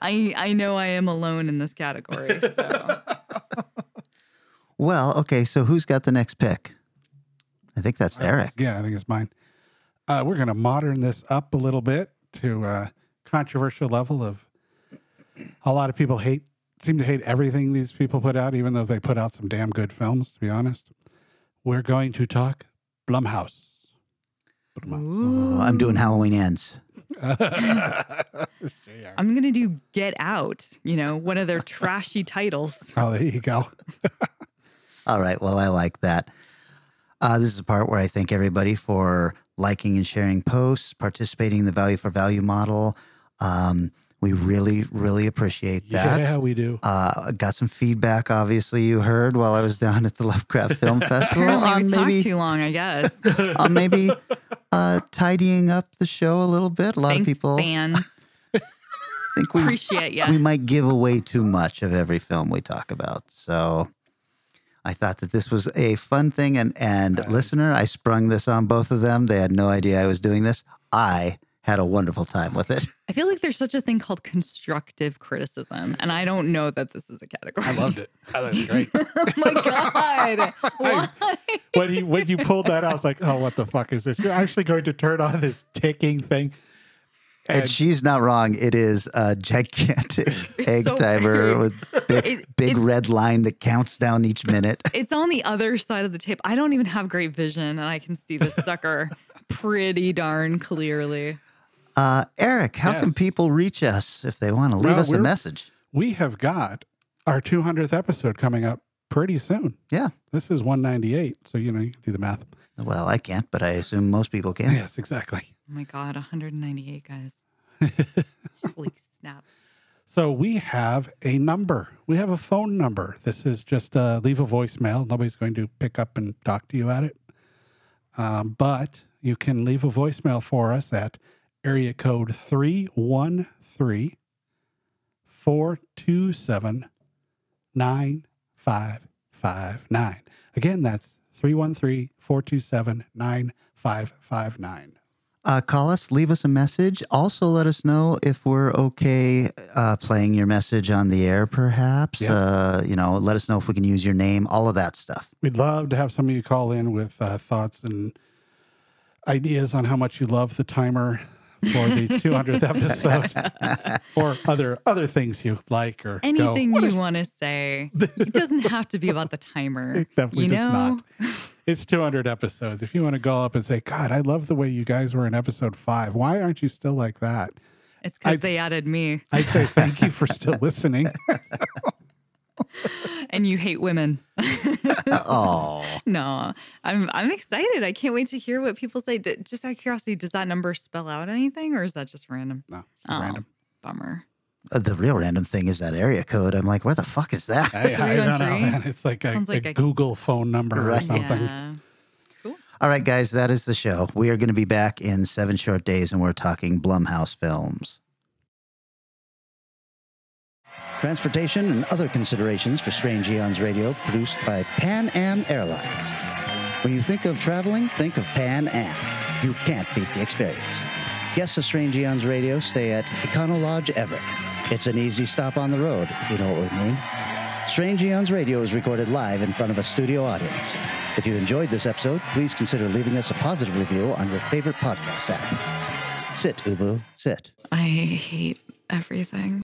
I I know I am alone in this category. So Well, okay. So who's got the next pick? I think that's Eric. Yeah, I think it's mine. Uh, we're going to modern this up a little bit to a controversial level of a lot of people hate, seem to hate everything these people put out, even though they put out some damn good films, to be honest. We're going to talk Blumhouse. Oh, I'm doing Halloween ends. I'm going to do Get Out, you know, one of their trashy titles. Oh, there you go. All right. Well, I like that. Uh, this is the part where I thank everybody for liking and sharing posts, participating in the value for value model. Um, we really, really appreciate that. Yeah, we do. Uh, got some feedback, obviously, you heard while I was down at the Lovecraft Film Festival Apparently, on we talked maybe, too long, I guess. on maybe uh, tidying up the show a little bit. A lot Thanks, of people fans. I think we, Appreciate ya. we might give away too much of every film we talk about. So I thought that this was a fun thing. And, and listener, I sprung this on both of them. They had no idea I was doing this. I had a wonderful time with it. I feel like there's such a thing called constructive criticism, and I don't know that this is a category. I loved it. I thought it was great. oh my god! Why? when he when you pulled that, out, I was like, "Oh, what the fuck is this? You're actually going to turn on this ticking thing." And, she's not wrong. It is a gigantic egg so timer big. with big, It- big it- red line that counts down each minute. It's on the other side of the tape. I don't even have great vision, and I can see this sucker pretty darn clearly. Uh, Eric, how can people reach us if they want to leave Well, us a message? We have got our 200th episode coming up pretty soon. Yeah. This is 198, so you know you can do the math. Well, I can't, but I assume most people can. Yes, exactly. Oh my god, 198 guys. Holy snap! So we have a number. We have a phone number. This is just uh, leave a voicemail. Nobody's going to pick up and talk to you at it. Um, but you can leave a voicemail for us at area code 313 427 9559. Again, that's 313 427 9559. Uh, call us, leave us a message. Also, let us know if we're okay uh, playing your message on the air, perhaps. Yeah. Uh, you know, let us know if we can use your name, all of that stuff. We'd love to have some of you call in with uh, thoughts and ideas on how much you love the timer for the 200th episode, or other other things you like or Anything "What you is want to say, it doesn't have to be about the timer. It definitely you does know? not. It's 200 episodes. If you want to go up and say, God, I love the way you guys were in episode five. Why aren't you still like that? It's because they added me, I'd say thank you for still listening. and you hate women. oh, no, I'm I'm excited. I can't wait to hear what people say. D- Just out of curiosity, does that number spell out anything, or is that just random? No, it's Oh, random. Bummer. Uh, the real random thing is that area code. I'm like, where the fuck is that? I, I don't know, man. It's like a, like a a- Google phone number Right. or something. Yeah. All right, guys, that is the show. We are going to be back in seven short days, and we're talking Blumhouse films. Transportation and other considerations for Strange Eons Radio produced by Pan Am Airlines. When you think of traveling, think of Pan Am. You can't beat the experience. Guests of Strange Eons Radio stay at Econo Lodge Everett. It's an easy stop on the road, you know what we mean. Strange Eons Radio is recorded live in front of a studio audience. If you enjoyed this episode, please consider leaving us a positive review on your favorite podcast app. Sit, Ubu, sit. I hate everything.